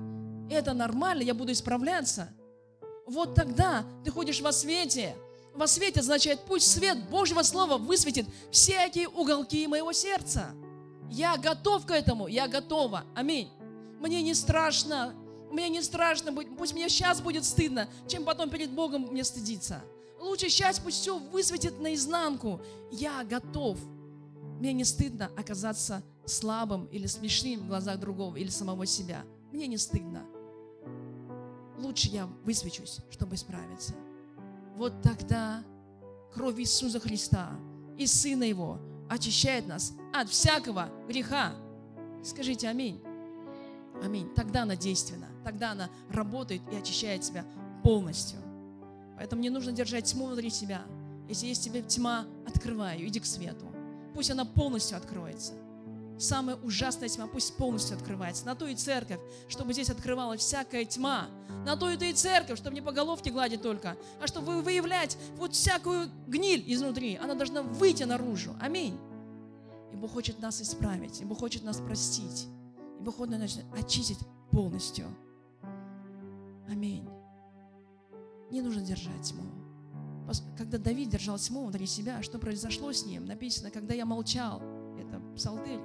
Это нормально, я буду исправляться. Вот тогда ты ходишь во свете. Во свете означает, пусть свет Божьего Слова высветит всякие уголки моего сердца. Я готов к этому, я готова. Аминь. Мне не страшно, мне не страшно, пусть мне сейчас будет стыдно, чем потом перед Богом мне стыдиться. Лучше сейчас пусть все высветит наизнанку. Я готов. Мне не стыдно оказаться слабым или смешным в глазах другого или самого себя. Мне не стыдно. Лучше я высвечусь, чтобы исправиться. Вот тогда кровь Иисуса Христа и Сына Его очищает нас от всякого греха. Скажите аминь. Аминь. Тогда она действенна. Тогда она работает и очищает себя полностью. Поэтому не нужно держать тьму внутри себя. Если есть тебе тьма, открывай ее, иди к свету. Пусть она полностью откроется. Самая ужасная тьма пусть полностью открывается. На то и церковь, чтобы здесь открывалась всякая тьма. На то это и церковь, чтобы не по головке гладить только, а чтобы выявлять вот всякую гниль изнутри. Она должна выйти наружу. Аминь. И Бог хочет нас исправить, и Бог хочет нас простить, и Бог хочет нас очистить полностью. Аминь. Не нужно держать тьму. Когда Давид держал тьму внутри себя, что произошло с ним? Написано, когда я молчал, это псалтырь,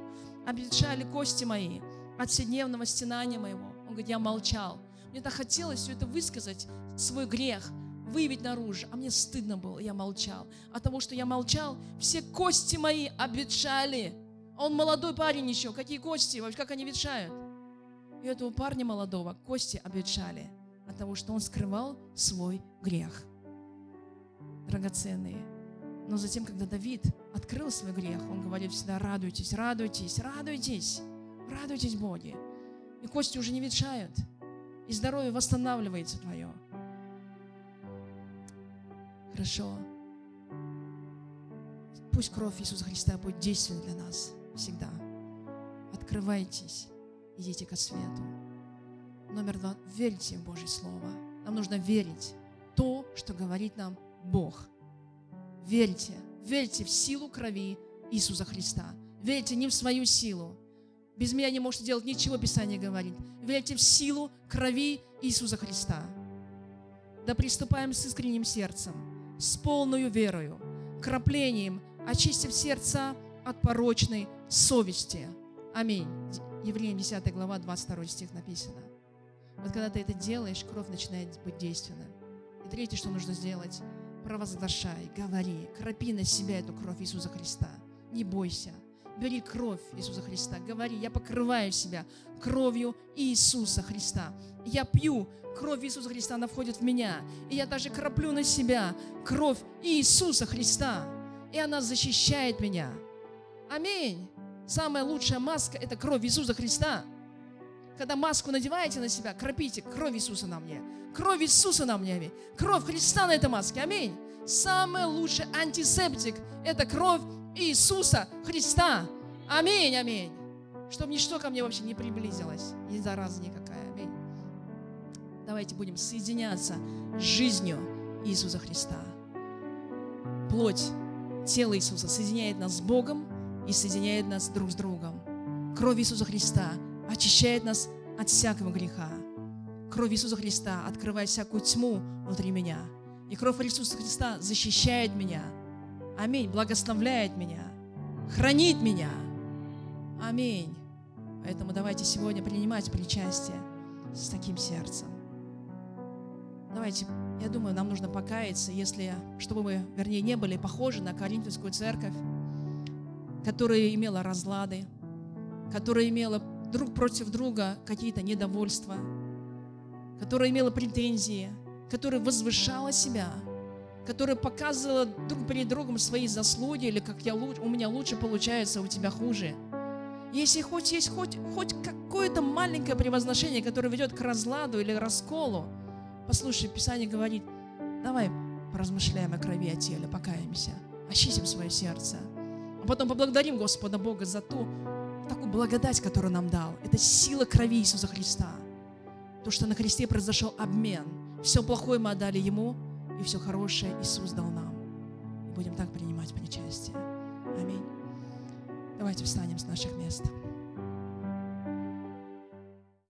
обветшали кости мои от вседневного стенания моего. Он говорит, я молчал. Мне так хотелось все это высказать, свой грех, выявить наружу, а мне стыдно было, я молчал. От того, что я молчал, все кости мои обветшали. А он молодой парень еще, какие кости, вообще как они ветшают? И этого парня молодого кости обветшали от того, что он скрывал свой грех. Драгоценные. Но затем, когда Давид открыл свой грех, он говорит всегда, радуйтесь, радуйтесь, радуйтесь, радуйтесь, Боги. И кости уже не ветшают, и здоровье восстанавливается твое. Хорошо. Пусть кровь Иисуса Христа будет действенна для нас всегда. Открывайтесь, идите ко свету. Номер два. Верьте в Божье Слово. Нам нужно верить то, что говорит нам Бог. Верьте. Верьте в силу крови Иисуса Христа. Верьте не в свою силу. Без меня не можете делать ничего, Писание говорит. Верьте в силу крови Иисуса Христа. Да приступаем с искренним сердцем, с полной верою, краплением, очистив сердца от порочной совести. Аминь. Евреям 10 глава, 22 стих написано. Вот когда ты это делаешь, кровь начинает быть действенной. И третье, что нужно сделать, провозглашай, говори, крапи на себя эту кровь Иисуса Христа. Не бойся. Бери кровь Иисуса Христа. Говори, я покрываю себя кровью Иисуса Христа. Я пью кровь Иисуса Христа, она входит в меня. И я даже краплю на себя кровь Иисуса Христа. И она защищает меня. Аминь. Самая лучшая маска – это кровь Иисуса Христа. Когда маску надеваете на себя, кропите кровь Иисуса на мне. Кровь Иисуса на мне. Аминь. Кровь Христа на этой маске. Аминь. Самый лучший антисептик – это кровь Иисуса Христа. Аминь, аминь. Чтобы ничто ко мне вообще не приблизилось. Ни зараза никакая. Аминь. Давайте будем соединяться с жизнью Иисуса Христа. Плоть, тело Иисуса соединяет нас с Богом и соединяет нас друг с другом. Кровь Иисуса Христа очищает нас от всякого греха. Кровь Иисуса Христа открывает всякую тьму внутри меня. И кровь Иисуса Христа защищает меня. Аминь. Благословляет меня. Хранит меня. Аминь. Поэтому давайте сегодня принимать причастие с таким сердцем. Давайте, я думаю, нам нужно покаяться, если, чтобы мы, вернее, не были похожи на Коринфянскую церковь, которая имела разлады, которая имела друг против друга какие-то недовольства, которая имела претензии, которая возвышала себя, которая показывала друг перед другом свои заслуги, или как я, у меня лучше получается, у тебя хуже. Если хоть есть хоть, хоть какое-то маленькое превозношение, которое ведет к разладу или расколу, послушай, Писание говорит, давай поразмышляем о крови, о теле, покаемся, очистим свое сердце, а потом поблагодарим Господа Бога за ту такую благодать, которую нам дал. Это сила крови Иисуса Христа. То, что на Христе произошел обмен. Все плохое мы отдали Ему, и все хорошее Иисус дал нам. Будем так принимать причастие. Аминь. Давайте встанем с наших мест.